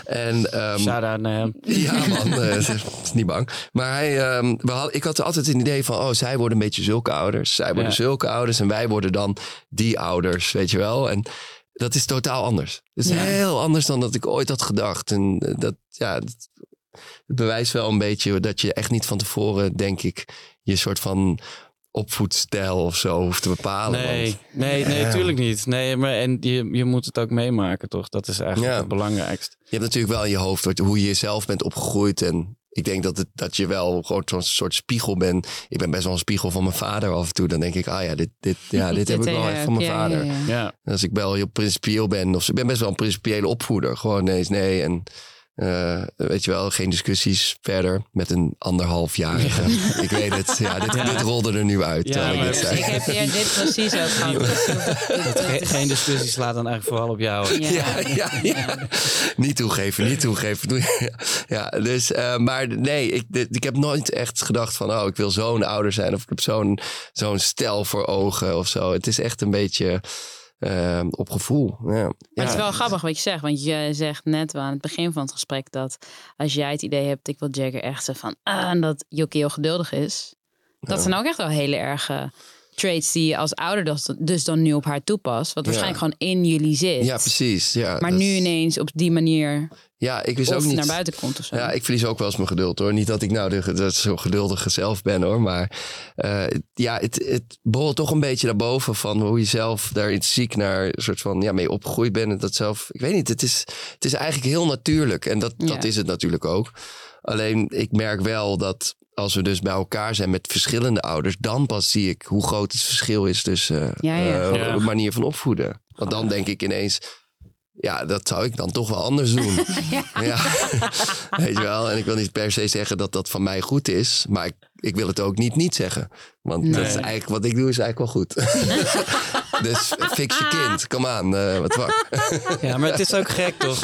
en ehm, Shout-out naar hem. ja, man, eh, is niet bang. Maar hij, ehm, we had, ik had altijd een idee van, oh, zij worden een beetje zulke ouders. Zij worden Ja. zulke ouders en wij worden dan die ouders, weet je wel. En dat is totaal anders. Het is Ja. heel anders dan dat ik ooit had gedacht. En dat, ja, dat, het bewijst wel een beetje dat je echt niet van tevoren, denk ik, je soort van opvoedstijl of zo hoeft te bepalen. Nee, want- nee, nee, Ja. tuurlijk niet. Nee, maar en je, je moet het ook meemaken, toch? Dat is eigenlijk Ja. het belangrijkste. Je hebt natuurlijk wel in je hoofd hoe je jezelf bent opgegroeid. En ik denk dat, het, dat je wel gewoon zo'n soort spiegel bent. Ik ben best wel een spiegel van mijn vader af en toe. Dan denk ik, ah ja, dit, dit, ja, dit heb ik wel echt van mijn ja, vader. ja, ja. Ja, En Als ik wel heel principieel ben. Of, ik ben best wel een principiële opvoeder. Gewoon nee is nee. En eh, weet je wel, geen discussies verder met een anderhalfjarige. Ik weet het. Ja, dit, Ja. dit rolde er nu uit. Ja, ik dit heb hier dit precies ook gehad. Ge- geen discussie slaat dan eigenlijk vooral op jou. Ja. Niet toegeven, niet toegeven. Doe- Ja, dus, eh, maar nee, ik, dit- ik heb nooit echt gedacht van, oh, ik wil zo'n ouder zijn of ik heb zo'n zo'n stel voor ogen of zo. Het is echt een beetje eh, op gevoel. Ja. Maar het is wel grappig wat je zegt. Want je zegt net aan het begin van het gesprek dat als jij het idee hebt, ik wil Jagger echt zo van, ah, en dat Jokie heel geduldig is. Dat zijn ook echt wel hele erge traits die je als ouder dus, dus dan nu op haar toepast. Wat waarschijnlijk gewoon in jullie zit. Ja, precies. Ja, Maar nu ineens op die manier Ja, ik wist of ook niet. naar buiten komt of zo. Ja, ik verlies ook wel eens mijn geduld hoor. Niet dat ik nou de, de, zo geduldige zelf ben hoor. Maar eh, ja, het, het borrelt toch een beetje naar boven van hoe je zelf daar intrinsiek naar een soort van ja, mee opgegroeid bent. En dat zelf, ik weet niet, het is, het is eigenlijk heel natuurlijk. En dat, dat is het natuurlijk ook. Alleen ik merk wel dat als we dus bij elkaar zijn met verschillende ouders, dan pas zie ik hoe groot het verschil is tussen Ja, ja. eh, Ja. manier van opvoeden. Want dan denk ik ineens, ja, dat zou ik dan toch wel anders doen. ja. Weet je wel? En ik wil niet per se zeggen dat dat van mij goed is, maar ik, ik wil het ook niet niet zeggen. Want dat is eigenlijk, wat ik doe is eigenlijk wel goed. dus fix je kind, kom aan, eh, wat wak. Ja, maar het is ook gek, toch?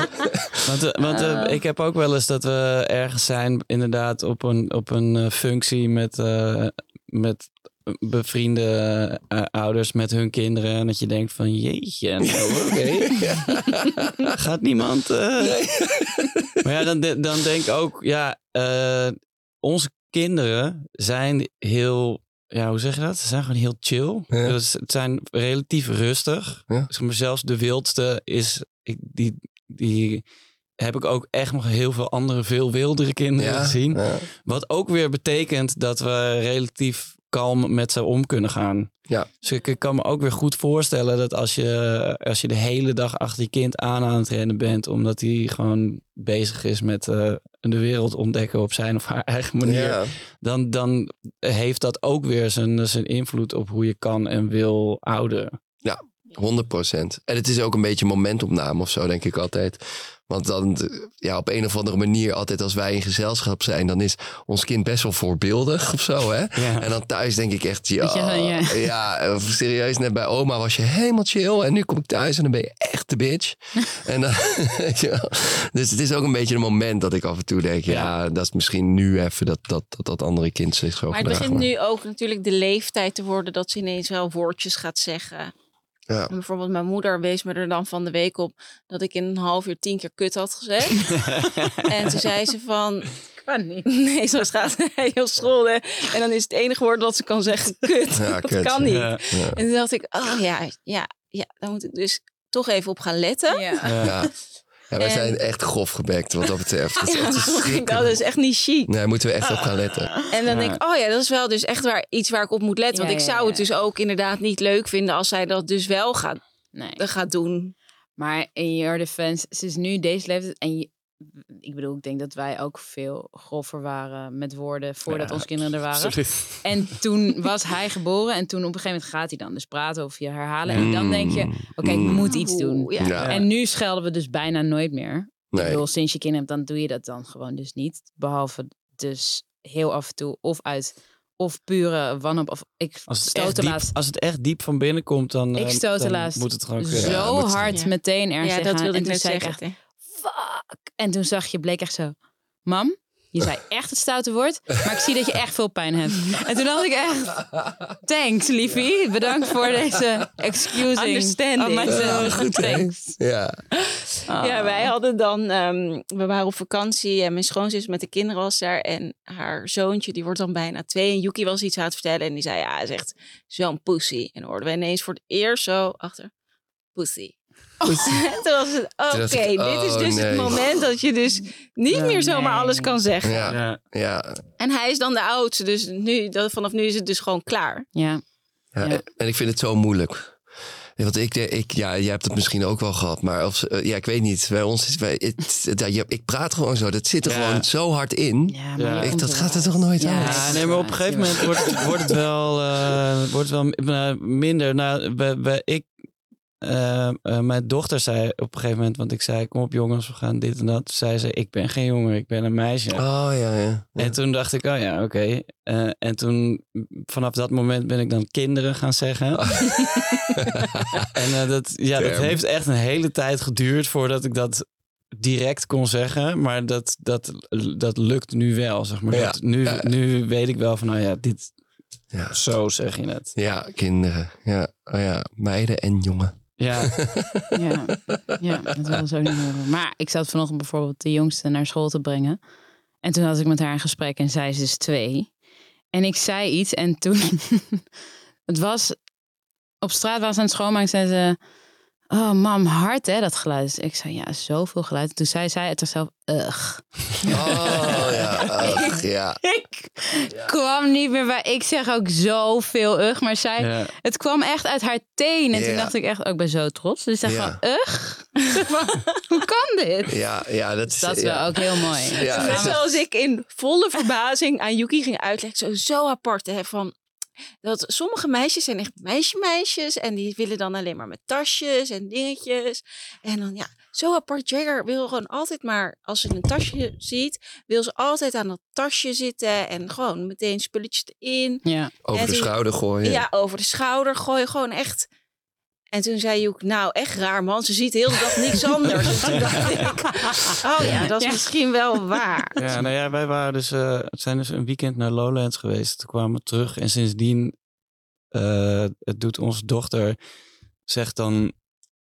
Want, eh, want eh, ik heb ook wel eens dat we ergens zijn, inderdaad, op een, op een eh, functie met, eh, met bevriende eh, ouders met hun kinderen. En dat je denkt van, jeetje, nou, oké. Gaat niemand... eh? Maar ja, dan, dan denk ik ook, ja, eh, onze kinderen zijn heel... Ja, hoe zeg je dat? Ze zijn gewoon heel chill. Ja. Dus het zijn relatief rustig. Ja. Zeg maar, zelfs de wildste is... Ik, die, die heb ik ook echt nog heel veel andere, veel wildere kinderen gezien. Wat ook weer betekent dat we relatief kalm met ze om kunnen gaan. Ja. Dus ik, ik kan me ook weer goed voorstellen dat als je, als je de hele dag achter je kind aan aan het rennen bent, omdat hij gewoon bezig is met eh, de wereld ontdekken op zijn of haar eigen manier, Ja. dan, dan heeft dat ook weer zijn, zijn invloed op hoe je kan en wil ouderen. 100 procent. En het is ook een beetje momentopname of zo, denk ik altijd. Want dan, ja, op een of andere manier, altijd als wij in gezelschap zijn, dan is ons kind best wel voorbeeldig of zo, hè? Ja. En dan thuis denk ik echt, ja, ja. ja, of serieus, net bij oma was je helemaal chill. En nu kom ik thuis en dan ben je echt de bitch. en dan, weet je wel. Dus het is ook een beetje een moment dat ik af en toe denk, ja, Ja. dat is misschien nu even dat dat, dat, dat andere kind zich zo Maar het begint nu ook natuurlijk de leeftijd te worden dat ze ineens wel woordjes gaat zeggen. Ja. En bijvoorbeeld mijn moeder wees me er dan van de week op dat ik in een half uur tien keer kut had gezegd. en toen zei ze van, kan niet. nee, zo gaat hij heel scholden. En dan is het enige woord dat ze kan zeggen kut. Ja, dat kut. kan niet. Ja. En toen dacht ik, oh ja, ja, ja, daar moet ik dus toch even op gaan letten. Ja. Ja. Wij En- zijn echt grof gebekt wat dat betreft. Dat is Ja, echt dat is echt niet chic. Nee, daar moeten we echt op gaan letten. En dan Ja. denk ik, oh ja, dat is wel dus echt waar, iets waar ik op moet letten. Want ik ja, zou het dus ook inderdaad niet leuk vinden als zij dat dus wel gaat, Nee. gaat doen. Maar in your defense, ze is nu deze leeftijd. En je, ik bedoel, ik denk dat wij ook veel grover waren met woorden voordat Ja, onze kinderen er waren. En toen was hij geboren en toen op een gegeven moment gaat hij dan dus praten of je herhalen. En dan denk je, oké, ik Mm. moet iets doen. Ja. Ja. En nu schelden we dus bijna nooit meer. Ik Nee. bedoel, sinds je kinderen hebt, dan doe je dat dan gewoon dus niet. Behalve dus heel af en toe of uit of pure wanhoop. Of ik Als het, diep, laatst als het echt diep van binnen komt, dan, Ik eh, dan laatst moet het gewoon zo Ja, hard ja. meteen ergens Ja, dat wilde En ik toen ik zeggen. echt, fuck. En toen zag je, bleek echt zo, mam, je zei echt het stoute woord, maar ik zie dat je echt veel pijn hebt. En toen dacht ik echt, thanks liefie, bedankt voor deze excusing. Understanding. myself. Ja, goed, thanks. Ja. Ja, Ah. wij hadden dan, ehm, we waren op vakantie en mijn schoonzus met de kinderen was daar. En haar zoontje, die wordt dan bijna twee. En Yuki was iets aan het vertellen en die zei, ja, hij is echt zo'n pussy. En hoorden we ineens voor het eerst zo achter, pussy. En toen was het, oké, dit is oh, dus het moment dat je dus niet Ja, meer zomaar nee. alles kan zeggen. Ja. Ja. Ja. En hij is dan de oudste, dus nu, dat, vanaf nu is het dus gewoon klaar. Ja, Ja, Ja. En ik vind het zo moeilijk. Ja, Want ik, denk- ik, ja, jij hebt het misschien ook wel gehad, maar of, eh, ja, ik weet niet. Bij ons is, bij, het, ja, ik praat gewoon zo. Dat zit er Ja. gewoon zo hard in. ja, maar Ja. Ik- dat gaat er toch nooit uit. uit? Ja, nee, maar op een gegeven moment wordt het, wordt het wel, eh, wordt het wel eh, minder. Nou, bij, bij, ik, eh, eh, mijn dochter zei op een gegeven moment, want ik zei, kom op jongens, we gaan dit en dat. Zei ze, ik ben geen jongen, ik ben een meisje. Oh ja, ja. ja. En toen dacht ik, oh ja, oké. Eh, en toen, vanaf dat moment ben ik dan kinderen gaan zeggen. en eh, dat, ja, dat heeft echt een hele tijd geduurd voordat ik dat direct kon zeggen. Maar dat, dat, dat lukt nu wel, zeg maar. Ja. Dat, nu, nu weet ik wel van, nou ja, dit, Ja. zo zeg je het. Ja, kinderen. Ja, oh ja, meiden en jongen. Ja, Ja, ja dat ze ook niet horen. Maar ik zat vanochtend bijvoorbeeld de jongste naar school te brengen. En toen had ik met haar een gesprek en zij is dus twee. En ik zei iets en toen... het was... Op straat was ze aan het schoonmaken zei ze... Oh, mam, hard hè, dat geluid. Ik zei, ja, zoveel geluid. Toen zei zij het zichzelf, ugh. Oh ja, ach, ja. Ik kwam niet meer bij... Ik zeg ook zoveel ugh, maar zij... ja. Het kwam echt uit haar teen. En toen dacht ik echt, oh, ik ben zo trots. Dus ik zeg Ja. van, ugh. Zeg maar, Hoe kan dit? Ja, ja, dat is... Dat is ja. wel ook heel mooi. Ja, Net zoals ik in volle verbazing aan Yuki ging uitleggen. Zo, zo apart hè, van... Dat sommige meisjes zijn echt meisje-meisjes. En die willen dan alleen maar met tasjes en dingetjes. En dan ja, zo apart. Jagger wil gewoon altijd maar... Als ze een tasje ziet, wil ze altijd aan dat tasje zitten. En gewoon meteen spulletjes erin. Ja. Over En de toen- schouder gooien. Ja, over de schouder gooien. Gewoon echt... En toen zei Joek, nou echt raar man, ze ziet heel de dag niks anders. En toen dacht ik, oh ja, dat is Ja. misschien wel waar. Ja, nou ja, wij waren dus, eh, zijn dus een weekend naar Lowlands geweest. Toen kwamen we terug en sindsdien eh, het doet onze dochter, zegt dan,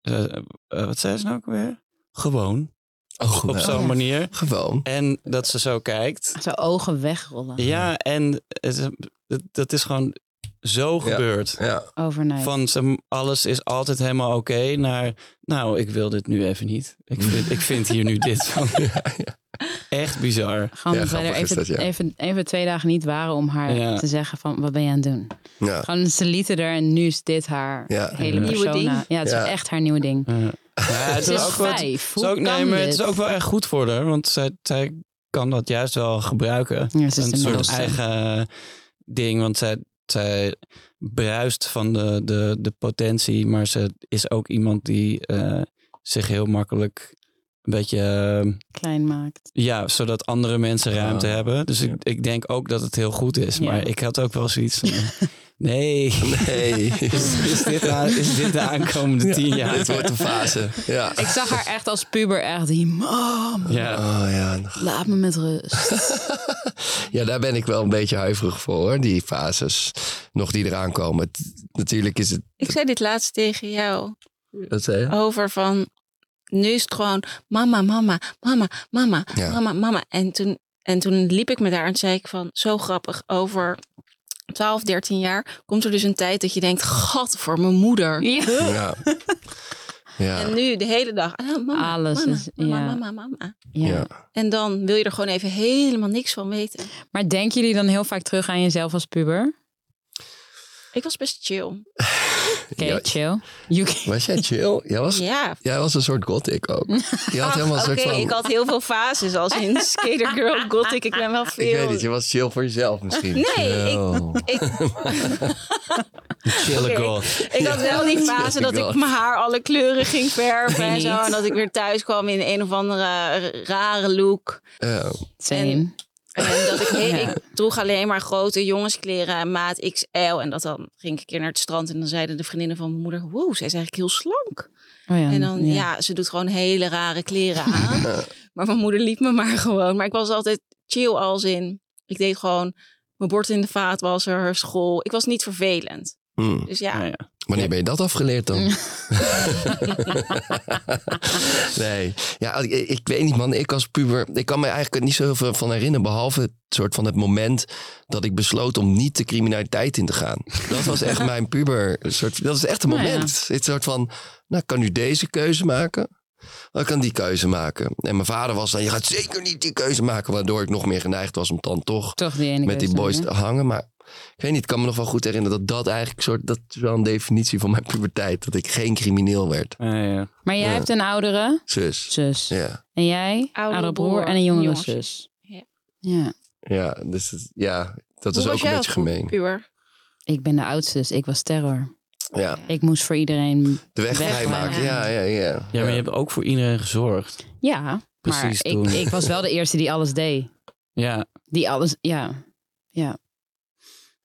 eh, wat zei ze nou ook weer? Gewoon, Oh, op zo'n ja. manier. Gewoon. En dat ze zo kijkt. Zo ogen wegrollen. Ja, en het, dat is gewoon zo gebeurd. Ja. Overnight. Van alles is altijd helemaal oké naar, nou, ik wil dit nu even niet. Ik vind, ik vind hier nu dit van. Echt bizar. Gewoon Ja, dat wij er even, dat, ja. even, even twee dagen niet waren om haar Ja. te zeggen van, wat ben je aan het doen? Ja. Gewoon, ze lieten er en nu is dit haar Ja. hele Nieuwe persona. ding. Ja, het is echt haar nieuwe ding. Het Ze is ook vijf. het is ook, kan nee, maar dit? het is ook wel erg goed voor haar, want zij, zij kan dat juist wel gebruiken. Ja, ze is een soort eigen ding, want zij, zij bruist van de, de, de potentie, maar ze is ook iemand die eh, zich heel makkelijk een beetje, eh, Klein maakt. ja, zodat andere mensen ruimte Ah, hebben. Dus ik, ik denk ook dat het heel goed is, Ja. maar ik had ook wel zoiets van, nee, Nee. is, is, dit, aan- is dit de aankomende tien jaar? Dit wordt een fase. Ja. Ik zag haar echt als puber echt die, mam, Ja. Oh ja. laat me met rust. Ja, daar ben ik wel een beetje huiverig voor, hoor. Die fases nog die eraan komen. Het- natuurlijk is het... Ik zei dit laatst tegen jou Dat zei je? over van nu is het gewoon mama, mama, mama, mama, Ja. mama, mama. En toen, en toen liep ik met haar en zei ik van zo grappig over 12, 13 jaar komt er dus een tijd dat je denkt, gat voor mijn moeder. Ja. Ja. Ja. En nu de hele dag, ah, mama, Alles mama, is- mama, ja. mama, mama. Ja. Ja. En dan wil je er gewoon even helemaal niks van weten. Maar denken jullie dan heel vaak terug aan jezelf als puber? Ik was best chill. Oké, Ja. chill. Was jij chill? Jij was, jij was een soort gothic ook. Je had helemaal Oké, van... ik had heel veel fases, als in Skater Girl, Gothic. Ik ben wel veel... Ik weet niet, je was chill voor jezelf misschien. Nee, ik- Chill. ik, Chille. Ik had wel die fase dat ik mijn haar alle kleuren ging verven en zo. En dat ik weer thuis kwam in een of andere rare look. Ja. Same. En dat ik, heel, Ja. ik droeg alleen maar grote jongenskleren, maat XL. En dat dan ging ik een keer naar het strand en dan zeiden de vriendinnen van mijn moeder... Wow, zij is eigenlijk heel slank. Oh ja, En dan, ja. ze doet gewoon hele rare kleren aan. maar mijn moeder liet me maar gewoon. Maar ik was altijd chill als in... Ik deed gewoon mijn bord in de vaatwasser, school. Ik was niet vervelend. Hmm. Dus ja, Ja, ja. Wanneer ben je dat afgeleerd dan? nee, ja, ik, ik weet niet man. Ik als puber, ik kan me eigenlijk niet zo heel veel van herinneren. Behalve het soort van het moment dat ik besloot om niet de criminaliteit in te gaan. Dat was echt mijn puber. Soort, dat is echt een Nou ja. moment. Het soort van, nou ik kan nu deze keuze maken. Dan kan die keuze maken. En mijn vader was dan, je gaat zeker niet die keuze maken. Waardoor ik nog meer geneigd was om dan toch Toch die ene met die boys te hangen. Maar ik weet niet, ik kan me nog wel goed herinneren dat dat eigenlijk soort, dat is wel een definitie van mijn puberteit. Dat ik geen crimineel werd. Ja, ja. Maar jij Ja. hebt een oudere Zus. zus. Ja, En jij? Oudere, broer, broer, en een jongere zus. Ja. Ja. ja, dus het- ja, dat Hoe is was ook een beetje gemeen. puber? Ik ben de oudste, dus ik was terror. Ja, Ik moest voor iedereen... de weg vrijmaken. Ja, ja, ja. ja, maar je hebt ook voor iedereen gezorgd. Ja, Precies maar toen. ik, ik was wel de eerste die alles deed. Ja, Die alles, ja. Ja.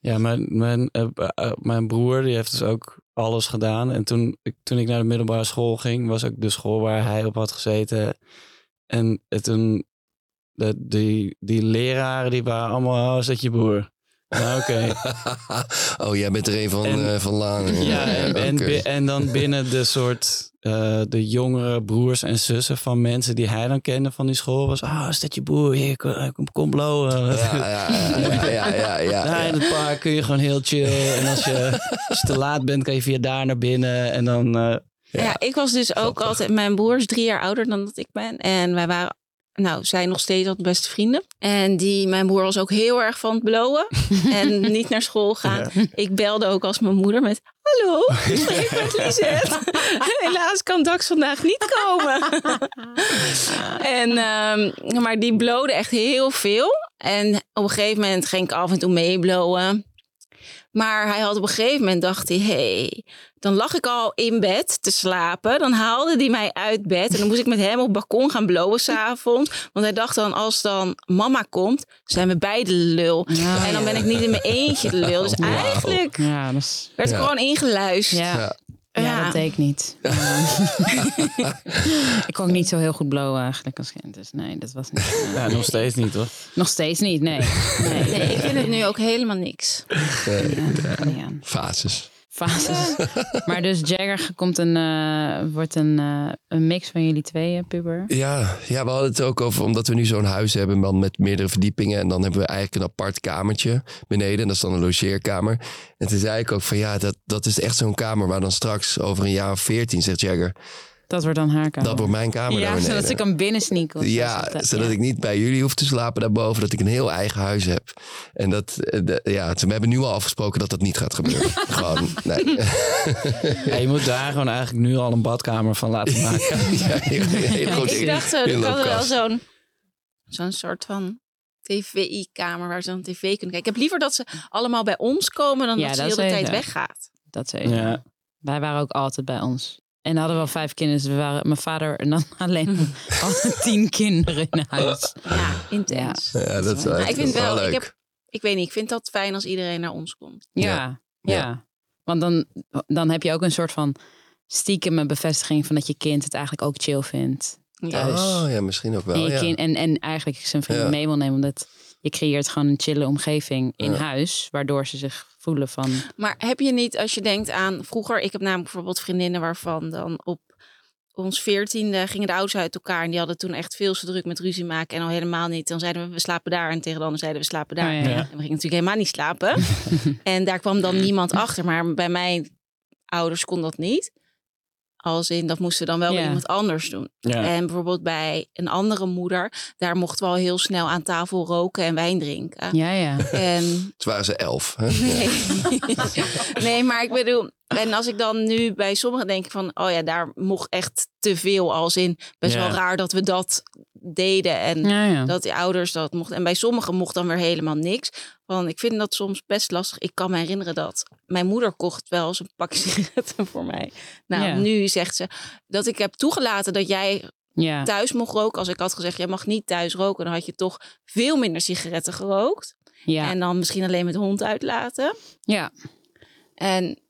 Ja mijn, mijn, eh, eh, mijn broer die heeft dus ook alles gedaan. En toen ik, toen ik naar de middelbare school ging, was ook de school waar hij op had gezeten. En eh, toen, de, die, die leraren, die waren allemaal, oh, dat je broer? Nou, oké. oh, jij bent er een van, En- eh, van Laan. Ja, en, dan binnen de soort eh, de jongere broers en zussen van mensen die hij dan kende van die school was. Ah, is dat je broer? Hier, kom, kom, kom blowen. Ja, ja, ja, ja, ja, ja, ja, Daar in het park kun je gewoon heel chill. En als je, als je te laat bent, kan je via daar naar binnen. En dan... eh, Ja. ik was dus ook Grappig. altijd... Mijn broer is drie jaar ouder dan dat ik ben. En wij waren... Nou, zijn nog steeds altijd beste vrienden. En die, mijn broer was ook heel erg van het blowen. en niet naar school gaan. Ik belde ook als mijn moeder met... Hallo, ik spreek met Lisette. Helaas kan Dax vandaag niet komen. en, ehm, maar die blode echt heel veel. En op een gegeven moment ging ik af en toe meeblowen. Maar hij had op een gegeven moment dacht hij, hey, dan lag ik al in bed te slapen. Dan haalde hij mij uit bed en dan moest ik met hem op het balkon gaan blowen s'avonds. Want hij dacht dan, als dan mama komt, zijn we beide de lul. Ja, en dan ben ik niet in mijn eentje de lul. Dus eigenlijk Ja, dat is... werd ik Ja. gewoon ingeluisterd. Ja. Dat deed ik niet. ik kon niet zo heel goed blowen eigenlijk als kind. Dus nee, dat was niet. ja, nog steeds niet, hoor. Nog steeds niet, nee. Nee, Nee, ik vind het nu ook helemaal niks. Nee, Ja, ja. Fases. Fases. Maar dus Jagger komt een, eh, wordt een, eh, een mix van jullie tweeën, puber. Ja, ja, we hadden het ook over, omdat we nu zo'n huis hebben man, met meerdere verdiepingen. En dan hebben we eigenlijk een apart kamertje beneden. En dat is dan een logeerkamer. En toen zei ik ook van ja, dat, dat is echt zo'n kamer waar dan straks over een jaar of veertien, zegt Jagger. Dat wordt dan haar kamer. Dat wordt mijn kamer ja, zodat ze kan binnensneaken. of zo Ja, zodat Ja. ik niet bij jullie hoef te slapen daarboven. Dat ik een heel eigen huis heb. En dat, eh, ja, we hebben nu al afgesproken dat dat niet gaat gebeuren. Gewoon, nee. Ja, je moet daar gewoon eigenlijk nu al een badkamer van laten maken. ja, heel, ik dacht, zo, ik wel zo'n zo'n soort van tv-kamer waar ze dan tv kunnen kijken. Ik heb liever dat ze allemaal bij ons komen dan Ja, dat ze de hele tijd weggaat. Dat zeker. Ja. Wij waren ook altijd bij ons. En we hadden wel vijf kinderen. Dus we waren, mijn vader en dan alleen tien kinderen in huis. Ja, intens. Ja, dat is wel, Maar echt- ik vind dat wel, leuk. ik, heb, ik weet niet, ik vind dat fijn als iedereen naar ons komt. Ja, Ja. ja. Ja. Want dan, dan heb je ook een soort van stiekem bevestiging van dat je kind het eigenlijk ook chill vindt. Thuis. Oh ja, misschien ook wel. en, je ja. kind, en, en eigenlijk zijn vrienden Ja. mee wil nemen. Omdat je creëert gewoon een chille omgeving in Ja. huis. Waardoor ze zich voelen van... Maar heb je niet, als je denkt aan vroeger, ik heb namelijk bijvoorbeeld vriendinnen waarvan dan op ons veertiende gingen de ouders uit elkaar en die hadden toen echt veel te druk met ruzie maken en al helemaal niet. Dan zeiden we, we slapen daar en tegen de ander zeiden we, slapen daar. Oh, ja, ja. En we gingen natuurlijk helemaal niet slapen. en daar kwam dan niemand achter, maar bij mijn ouders kon dat niet. Als in, dat moesten dan wel iemand anders doen. En bijvoorbeeld bij een andere moeder, daar mochten we al heel snel aan tafel roken en wijn drinken. Ja, ja. En Toen waren ze elf. Hè? Nee. nee, maar ik bedoel, en als ik dan nu bij sommigen denk van, oh ja, daar mocht echt te veel als in. Best wel raar dat we dat deden en ja, ja. dat die ouders dat mochten. En bij sommigen mocht dan weer helemaal niks. Want ik vind dat soms best lastig. Ik kan me herinneren dat mijn moeder kocht wel eens een pakje sigaretten voor mij. Nou, nu zegt ze dat ik heb toegelaten dat jij thuis mocht roken. Als ik had gezegd, jij mag niet thuis roken, dan had je toch veel minder sigaretten gerookt. Ja. En dan misschien alleen met hond uitlaten. ja. En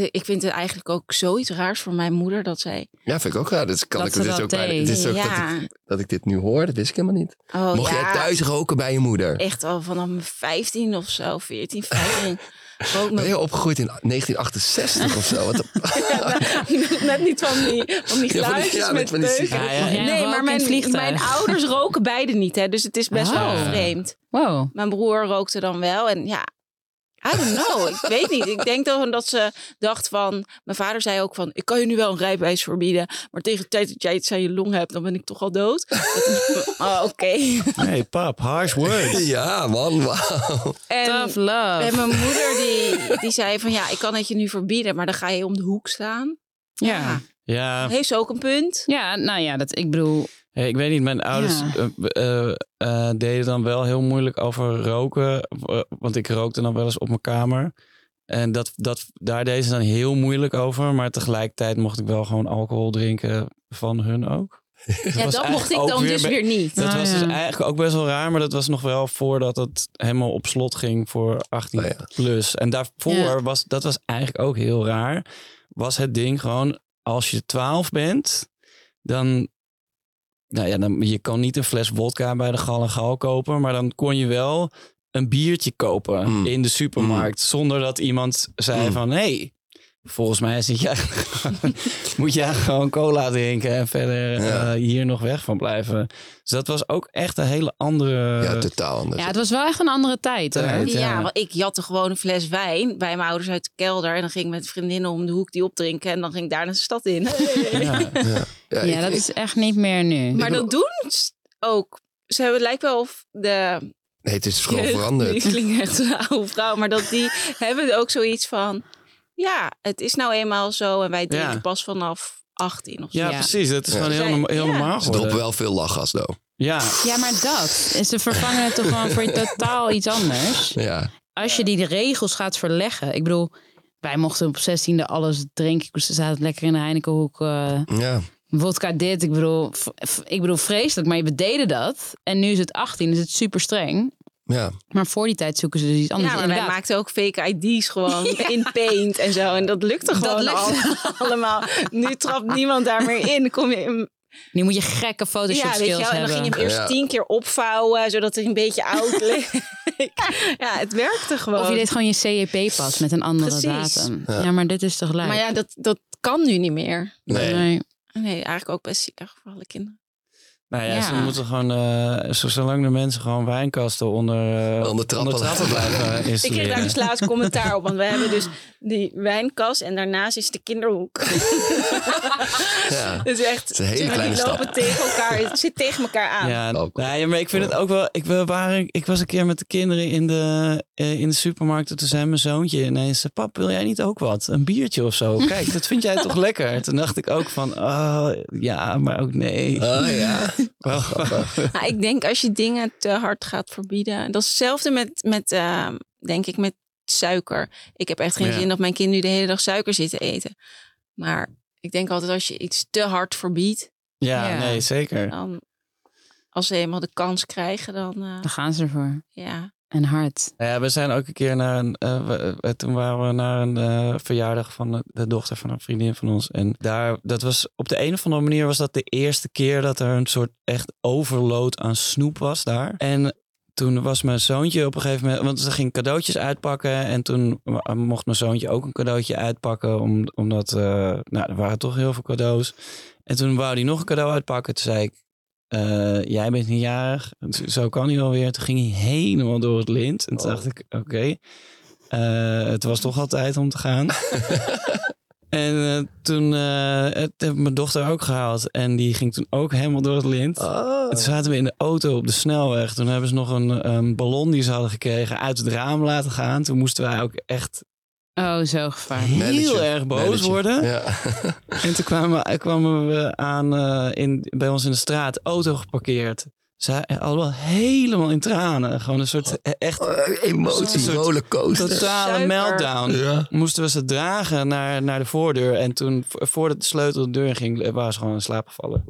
ik vind het eigenlijk ook zoiets raars voor mijn moeder dat zij... Ja, vind ik ook raar. Dus kan Dat ik ze dit dat ook dit is ook ja, dat, ik, dat ik dit nu hoor, dat wist ik helemaal niet. oh, Mocht ja, jij thuis roken bij je moeder? echt al vanaf mijn 15 of zo, 14, 15. rook Ben je opgegroeid in 1968 of zo? Wat Net niet van die, van die Ja, van die- geluidjes ja, met die Nee, maar mijn, ouders roken beide niet. Hè, dus het is best wel Oh. vreemd. Wow. Mijn broer rookte dan wel. En ja, I don't know. ik weet niet. Ik denk dan dat ze dacht van... Mijn vader zei ook van... Ik kan je nu wel een rijbewijs verbieden. Maar tegen de tijd dat jij iets aan je long hebt... Dan ben ik toch al dood. Oh, oké. Hey pap, harsh words. Ja, man, wauw. En, Tough love. en mijn moeder die, die zei van... Ja, ik kan het je nu verbieden. Maar dan ga je om de hoek staan. ja. Ja, Heeft ze ook een punt? Ja, nou ja, dat, ik bedoel... Hey, ik weet niet, mijn ouders Ja. eh, eh, eh, deden dan wel heel moeilijk over roken. eh, want ik rookte dan wel eens op mijn kamer. En dat, dat, daar deden ze dan heel moeilijk over. Maar tegelijkertijd mocht ik wel gewoon alcohol drinken van hun ook. Ja, was dat mocht ik dan weer dus weer niet. Dat Ah, was ja. dus eigenlijk ook best wel raar. Maar dat was nog wel voordat het helemaal op slot ging voor 18 Oh ja. plus. En daarvoor Ja. was, dat was eigenlijk ook heel raar. Was het ding gewoon, als je 12 bent, dan nou ja, dan, je kan niet een fles wodka bij de Gal en Gal kopen, maar dan kon je wel een biertje kopen Mm. in de supermarkt. Zonder dat iemand zei Mm. van, hé, hey, volgens mij zit jij, moet jij gewoon cola drinken en verder Ja. eh, hier nog weg van blijven. Dus dat was ook echt een hele andere... Ja, totaal anders. Ja, het was wel echt een andere tijd. Ja, ja. want ik jatte gewoon een fles wijn bij mijn ouders uit de kelder. En dan ging ik met vriendinnen om de hoek die opdrinken. En dan ging ik daar naar de stad in. Ja. Ja, Ja, ik- dat ik- is echt niet meer nu. Maar dat doen ze ook. Ze hebben, het lijkt wel of de... nee, het is gewoon veranderd. Ik klink echt een oude vrouw. Maar dat die hebben ook zoiets van... Ja, het is nou eenmaal zo. En wij drinken Ja. pas vanaf 18 of zo. Ja, Ja. precies. Dat is Ja. gewoon heel, Zij- norma- heel ja. normaal Ze geworden. droppen wel veel lachgas, though. Ja, Ja, maar dat. Ze vervangen het toch gewoon voor totaal iets anders. Ja, Als je die de regels gaat verleggen. Ik bedoel, wij mochten op 16e alles drinken. Ze zaten lekker in de Heinekenhoek. eh ja. vodka dit. Ik bedoel, ik bedoel vreselijk. Maar we deden dat. En nu is het 18. Is het super streng. Ja. Maar voor die tijd zoeken ze dus iets anders. Ja, maar wij maakten ook fake ID's gewoon in paint en zo. En dat lukte gewoon lukte. al- allemaal. Nu trapt niemand daar meer in. Dan kom je in Nu moet je gekke Photoshop Ja, weet je skills wel. En dan hebben. ging je hem eerst Ja. tien keer opvouwen, zodat hij een beetje oud leek. ja, het werkte gewoon. Of je deed gewoon je CEP-pas met een andere Precies. datum. Ja. Ja. maar dit is tegelijk. Maar ja, dat, dat kan nu niet meer. Nee. Nee. Nee, eigenlijk ook best zielig voor alle kinderen. Nou ja, Ja. ze moeten gewoon, eh, zo- zolang de mensen gewoon wijnkasten onder, eh, Onder trappen blijven Ik kreeg daar dus laatst commentaar op, want we hebben dus die wijnkast en daarnaast is de kinderhoek. Ja. dus echt, is een hele die kleine lopen stap. tegen elkaar, het zit tegen elkaar aan. Ja, Ook. nou ja, maar ik vind het ook wel. Ik, we waren, ik was een keer met de kinderen in de, eh, in de supermarkt. en Toen zei mijn zoontje ineens: Pap, wil jij niet ook wat? Een biertje of zo? Kijk, dat vind jij toch lekker? Toen dacht ik ook van: Oh ja, maar ook nee. Oh ja. Wel- Nou, ik denk als je dingen te hard gaat verbieden. Dat is hetzelfde met, met eh, denk ik, met suiker. Ik heb echt geen Ja. zin dat mijn kind nu de hele dag suiker zit te eten. Maar ik denk altijd als je iets te hard verbiedt, ja, Ja. nee, zeker. dan als ze eenmaal de kans krijgen, dan eh, Dan gaan ze ervoor. ja. En hard. Ja, we zijn ook een keer naar een. eh, we- toen waren we naar een eh, verjaardag van de, dochter van een vriendin van ons. En daar, dat was op de een of andere manier was dat de eerste keer dat er een soort echt overload aan snoep was daar. En toen was mijn zoontje op een gegeven moment, want ze ging cadeautjes uitpakken. En toen eh, mocht mijn zoontje ook een cadeautje uitpakken, om, omdat, eh, nou, er waren toch heel veel cadeaus. En toen wou hij nog een cadeau uitpakken. Toen zei ik, eh, jij bent niet jarig. Zo kan hij alweer. Toen ging hij helemaal door het lint. En toen Oh. dacht ik, oké. eh, het was toch al tijd om te gaan. en eh, toen het heb ik mijn dochter ook gehaald. En die ging toen ook helemaal door het lint. Oh. En toen zaten we in de auto op de snelweg. Toen hebben ze nog een, een ballon die ze hadden gekregen uit het raam laten gaan. Toen moesten wij ook echt Oh, zo gevaarlijk. heel Manager. erg boos Manager. worden. Ja. En toen kwamen, kwamen we aan eh, in, bij ons in de straat, auto geparkeerd. Zij allemaal helemaal in tranen. Gewoon een soort e- echt Oh, Emotie, rollercoaster. totale meltdown. Ja. Moesten we ze dragen naar, naar de voordeur. En toen, vo- voordat de sleutel de deur in ging, waren ze gewoon in slaap gevallen.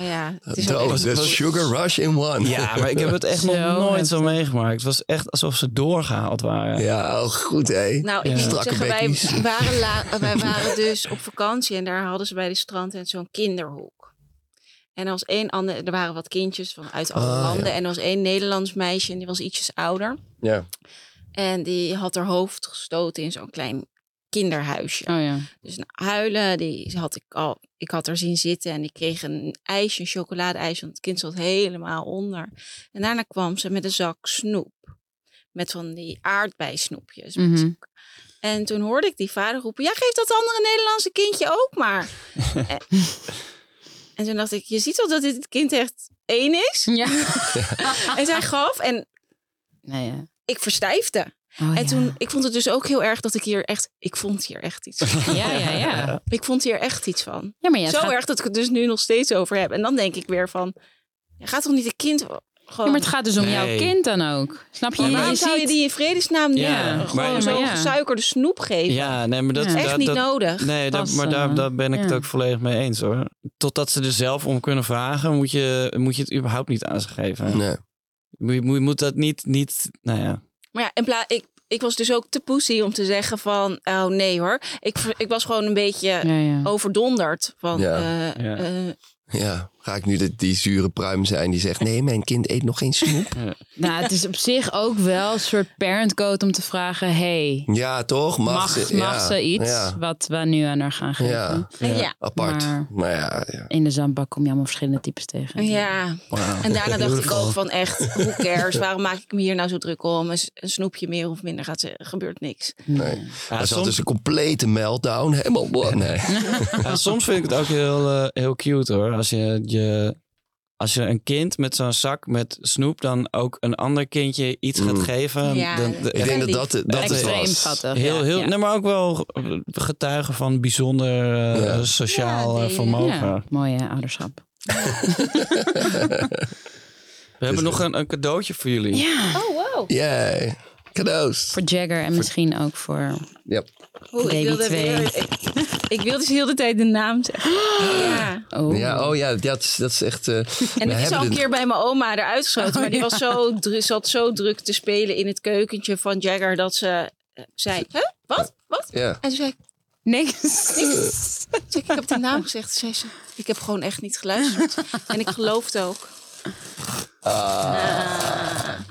Ja, het is echt de goed. sugar rush in one. Ja, maar ik heb het echt nog nooit zo meegemaakt. Het was echt alsof ze doorgehaald waren. Ja, oh, goed hé. Nou, ik Ja. moet Strakke zeggen, wij waren, la- wij waren dus op vakantie en daar hadden ze bij de strand zo'n kinderhoek. En er was één ander, er waren wat kindjes van uit alle Ah, landen. ja. En er was één Nederlands meisje en die was ietsjes ouder. Ja. En die had haar hoofd gestoten in zo'n klein kinderhuisje. Oh ja. Dus nou, huilen, die had ik al. Ik had er zien zitten en ik kreeg een ijsje, een chocoladeijsje, want het kind zat helemaal onder. En daarna kwam ze met een zak snoep. Met van die aardbeisnoepjes. met Mhm. En toen hoorde ik die vader roepen, ja, geef dat andere Nederlandse kindje ook maar. en, en toen dacht ik, je ziet wel dat dit het kind echt één is. Ja. En zij gaf en Nee, ja. ik verstijfde. Oh, en ja. toen, ik vond het dus ook heel erg dat ik hier echt, ik vond hier echt iets van. Ja, ja, ja. Ik vond hier echt iets van. Ja, maar ja, Zo gaat, erg dat ik het dus nu nog steeds over heb. En dan denk ik weer van, gaat toch niet een kind gewoon... ja, maar het gaat dus om jouw kind dan ook. Snap je? Maar je, waarom zou je die in vredesnaam nu Ja, maar- gewoon maar zo'n ja. gesuikerde snoep geven? Ja, nee, maar dat... Ja. dat- echt niet dat- nodig. Nee, dat, maar daar, eh, daar ben ik het ja. ook volledig mee eens hoor. Totdat ze er zelf om kunnen vragen, moet je, moet je het überhaupt niet aan ze geven. Nee. Je, moet- je moet dat niet, niet nou ja. Maar ja, in pla ik, ik was dus ook te pussy om te zeggen van, oh nee hoor. Ik, ik was gewoon een beetje Ja, ja. overdonderd van, Ja. eh, Ja. eh, Ja, ga ik nu de, die zure pruim zijn die zegt... nee, mijn kind eet nog geen snoep. Nou, het is op zich ook wel een soort parent code om te vragen: hey, Ja, toch? Mag, mag, ze, mag ja, ze iets Ja, wat we nu aan haar gaan geven? ja, ja. apart. Maar- Maar, ja, ja. In de zandbak kom je allemaal verschillende types tegen. Ja, en daarna dacht ik ook van echt, who cares? Waarom maak ik me hier nou zo druk om? Een, een snoepje meer of minder gaat ze, gebeurt niks. Nee. Ja, Maar ze had soms, dus een complete meltdown. Helemaal... Nee. ja, soms vind ik het ook heel, eh, heel cute hoor. Als je, je, als je een kind met zo'n zak met snoep dan ook een ander kindje iets gaat Mm. geven. Ja, dan, dat Ik denk dat dat, dat het Extreem was. schattig. Heel, heel, ja. Nee, maar ook wel getuigen van bijzonder eh, Ja. sociaal Ja, eh, die, vermogen. Ja, mooi hè, ouderschap. We hebben nog een, een cadeautje voor jullie. Ja, Oh, wow. Yay. Cadeaus. voor Jagger en misschien ook voor. Oeh, ik, Baby wilde twee. weer- ik, ik wilde dus heel de tijd de naam zeggen. Ja. Oh. Ja, oh ja, dat is, dat is echt... eh, En we het is al een de- keer bij mijn oma eruit geschoten. maar die was zo, dru- zat zo druk te spelen in het keukentje van Jagger dat ze eh, zei: Huh? Wat? Wat? Ja. En toen zei ik: Niks. ik, ik heb de naam gezegd. Zei ze: Ik heb gewoon echt niet geluisterd. en ik geloofde ook.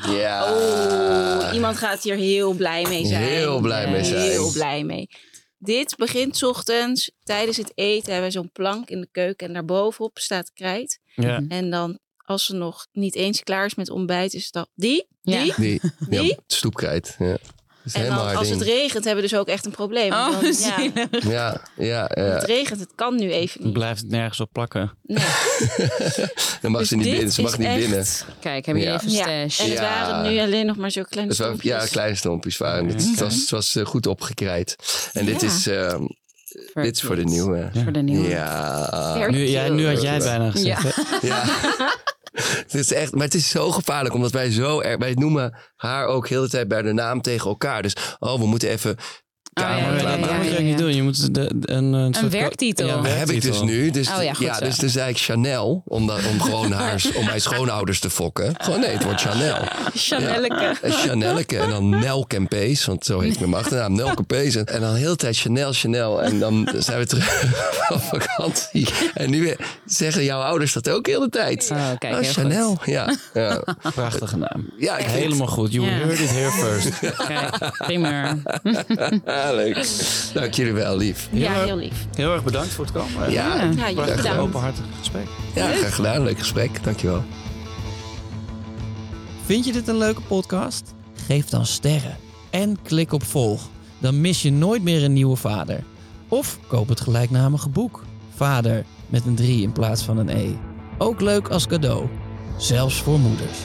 Ja. Oh, iemand gaat hier heel blij mee zijn. Heel blij mee zijn. Heel blij mee. Dit begint 's ochtends. Tijdens het eten hebben we zo'n plank in de keuken. En daarbovenop staat krijt. Ja. En dan, als ze nog niet eens klaar is met ontbijt, is dat die, Ja. die. Die, Die? ja, stoepkrijt. Ja. Is En dan, als het regent, hebben we dus ook echt een probleem. Oh, Dan- ja, zielig. Ja, ja, het ja. regent, het kan nu even niet. blijft het nergens op plakken. Nee. Dan mag Dus ze niet binnen. Ze mag niet echt- binnen. Kijk, hebben Ja. jullie even Ja, een stash? en het Ja. waren nu alleen nog maar zo kleine Dus stompjes. ja, kleine stompjes waren. het. Het was, het was eh, goed opgekrijt. En dit Ja. is, ehm, dit is voor de nieuwe. Voor de nieuwe. Ja. Nu, ja, nu had jij Ja. bijna gezegd. Ja. het is echt, maar het is zo gevaarlijk, omdat wij zo erg, wij noemen haar ook heel de tijd bij de naam tegen elkaar. Dus, oh, we moeten even ja, camera ja, ja, moet maken. je ook niet doen. Je moet de, de- een, een, soort- werktitel. Ja, een Dat heb ik dus nu. Dus, Oh ja, goed zo. dus toen zei ik Chanel, om, dat, om gewoon haar, om mijn schoonouders te fokken. Gewoon nee, het wordt Chanel. Chanelleke. En Chanelke en dan Nel Kempees, want zo heet mijn achternaam, Nel Kempees. En, en dan de hele tijd Chanel, Chanel. En dan zijn we terug van vakantie. En nu weer zeggen jouw ouders dat ook heel de tijd. Oh, kijk, heel Chanel, goed. ja. Ja, Prachtige naam. ja ik vind Helemaal goed. You Ja. heard it here first. Kijk, prima. Leuk. Dank jullie wel, lief. Ja, heel lief. Heel erg bedankt voor het komen. Ja, Ja, Prachtig bedankt. openhartig gesprek. ja graag gedaan. Leuk gesprek. Dankjewel. Vind je dit een leuke podcast? Geef dan sterren en klik op volg. Dan mis je nooit meer een nieuwe vader. Of koop het gelijknamige boek. Vader met een 3 in plaats van een E. Ook leuk als cadeau. Zelfs voor moeders.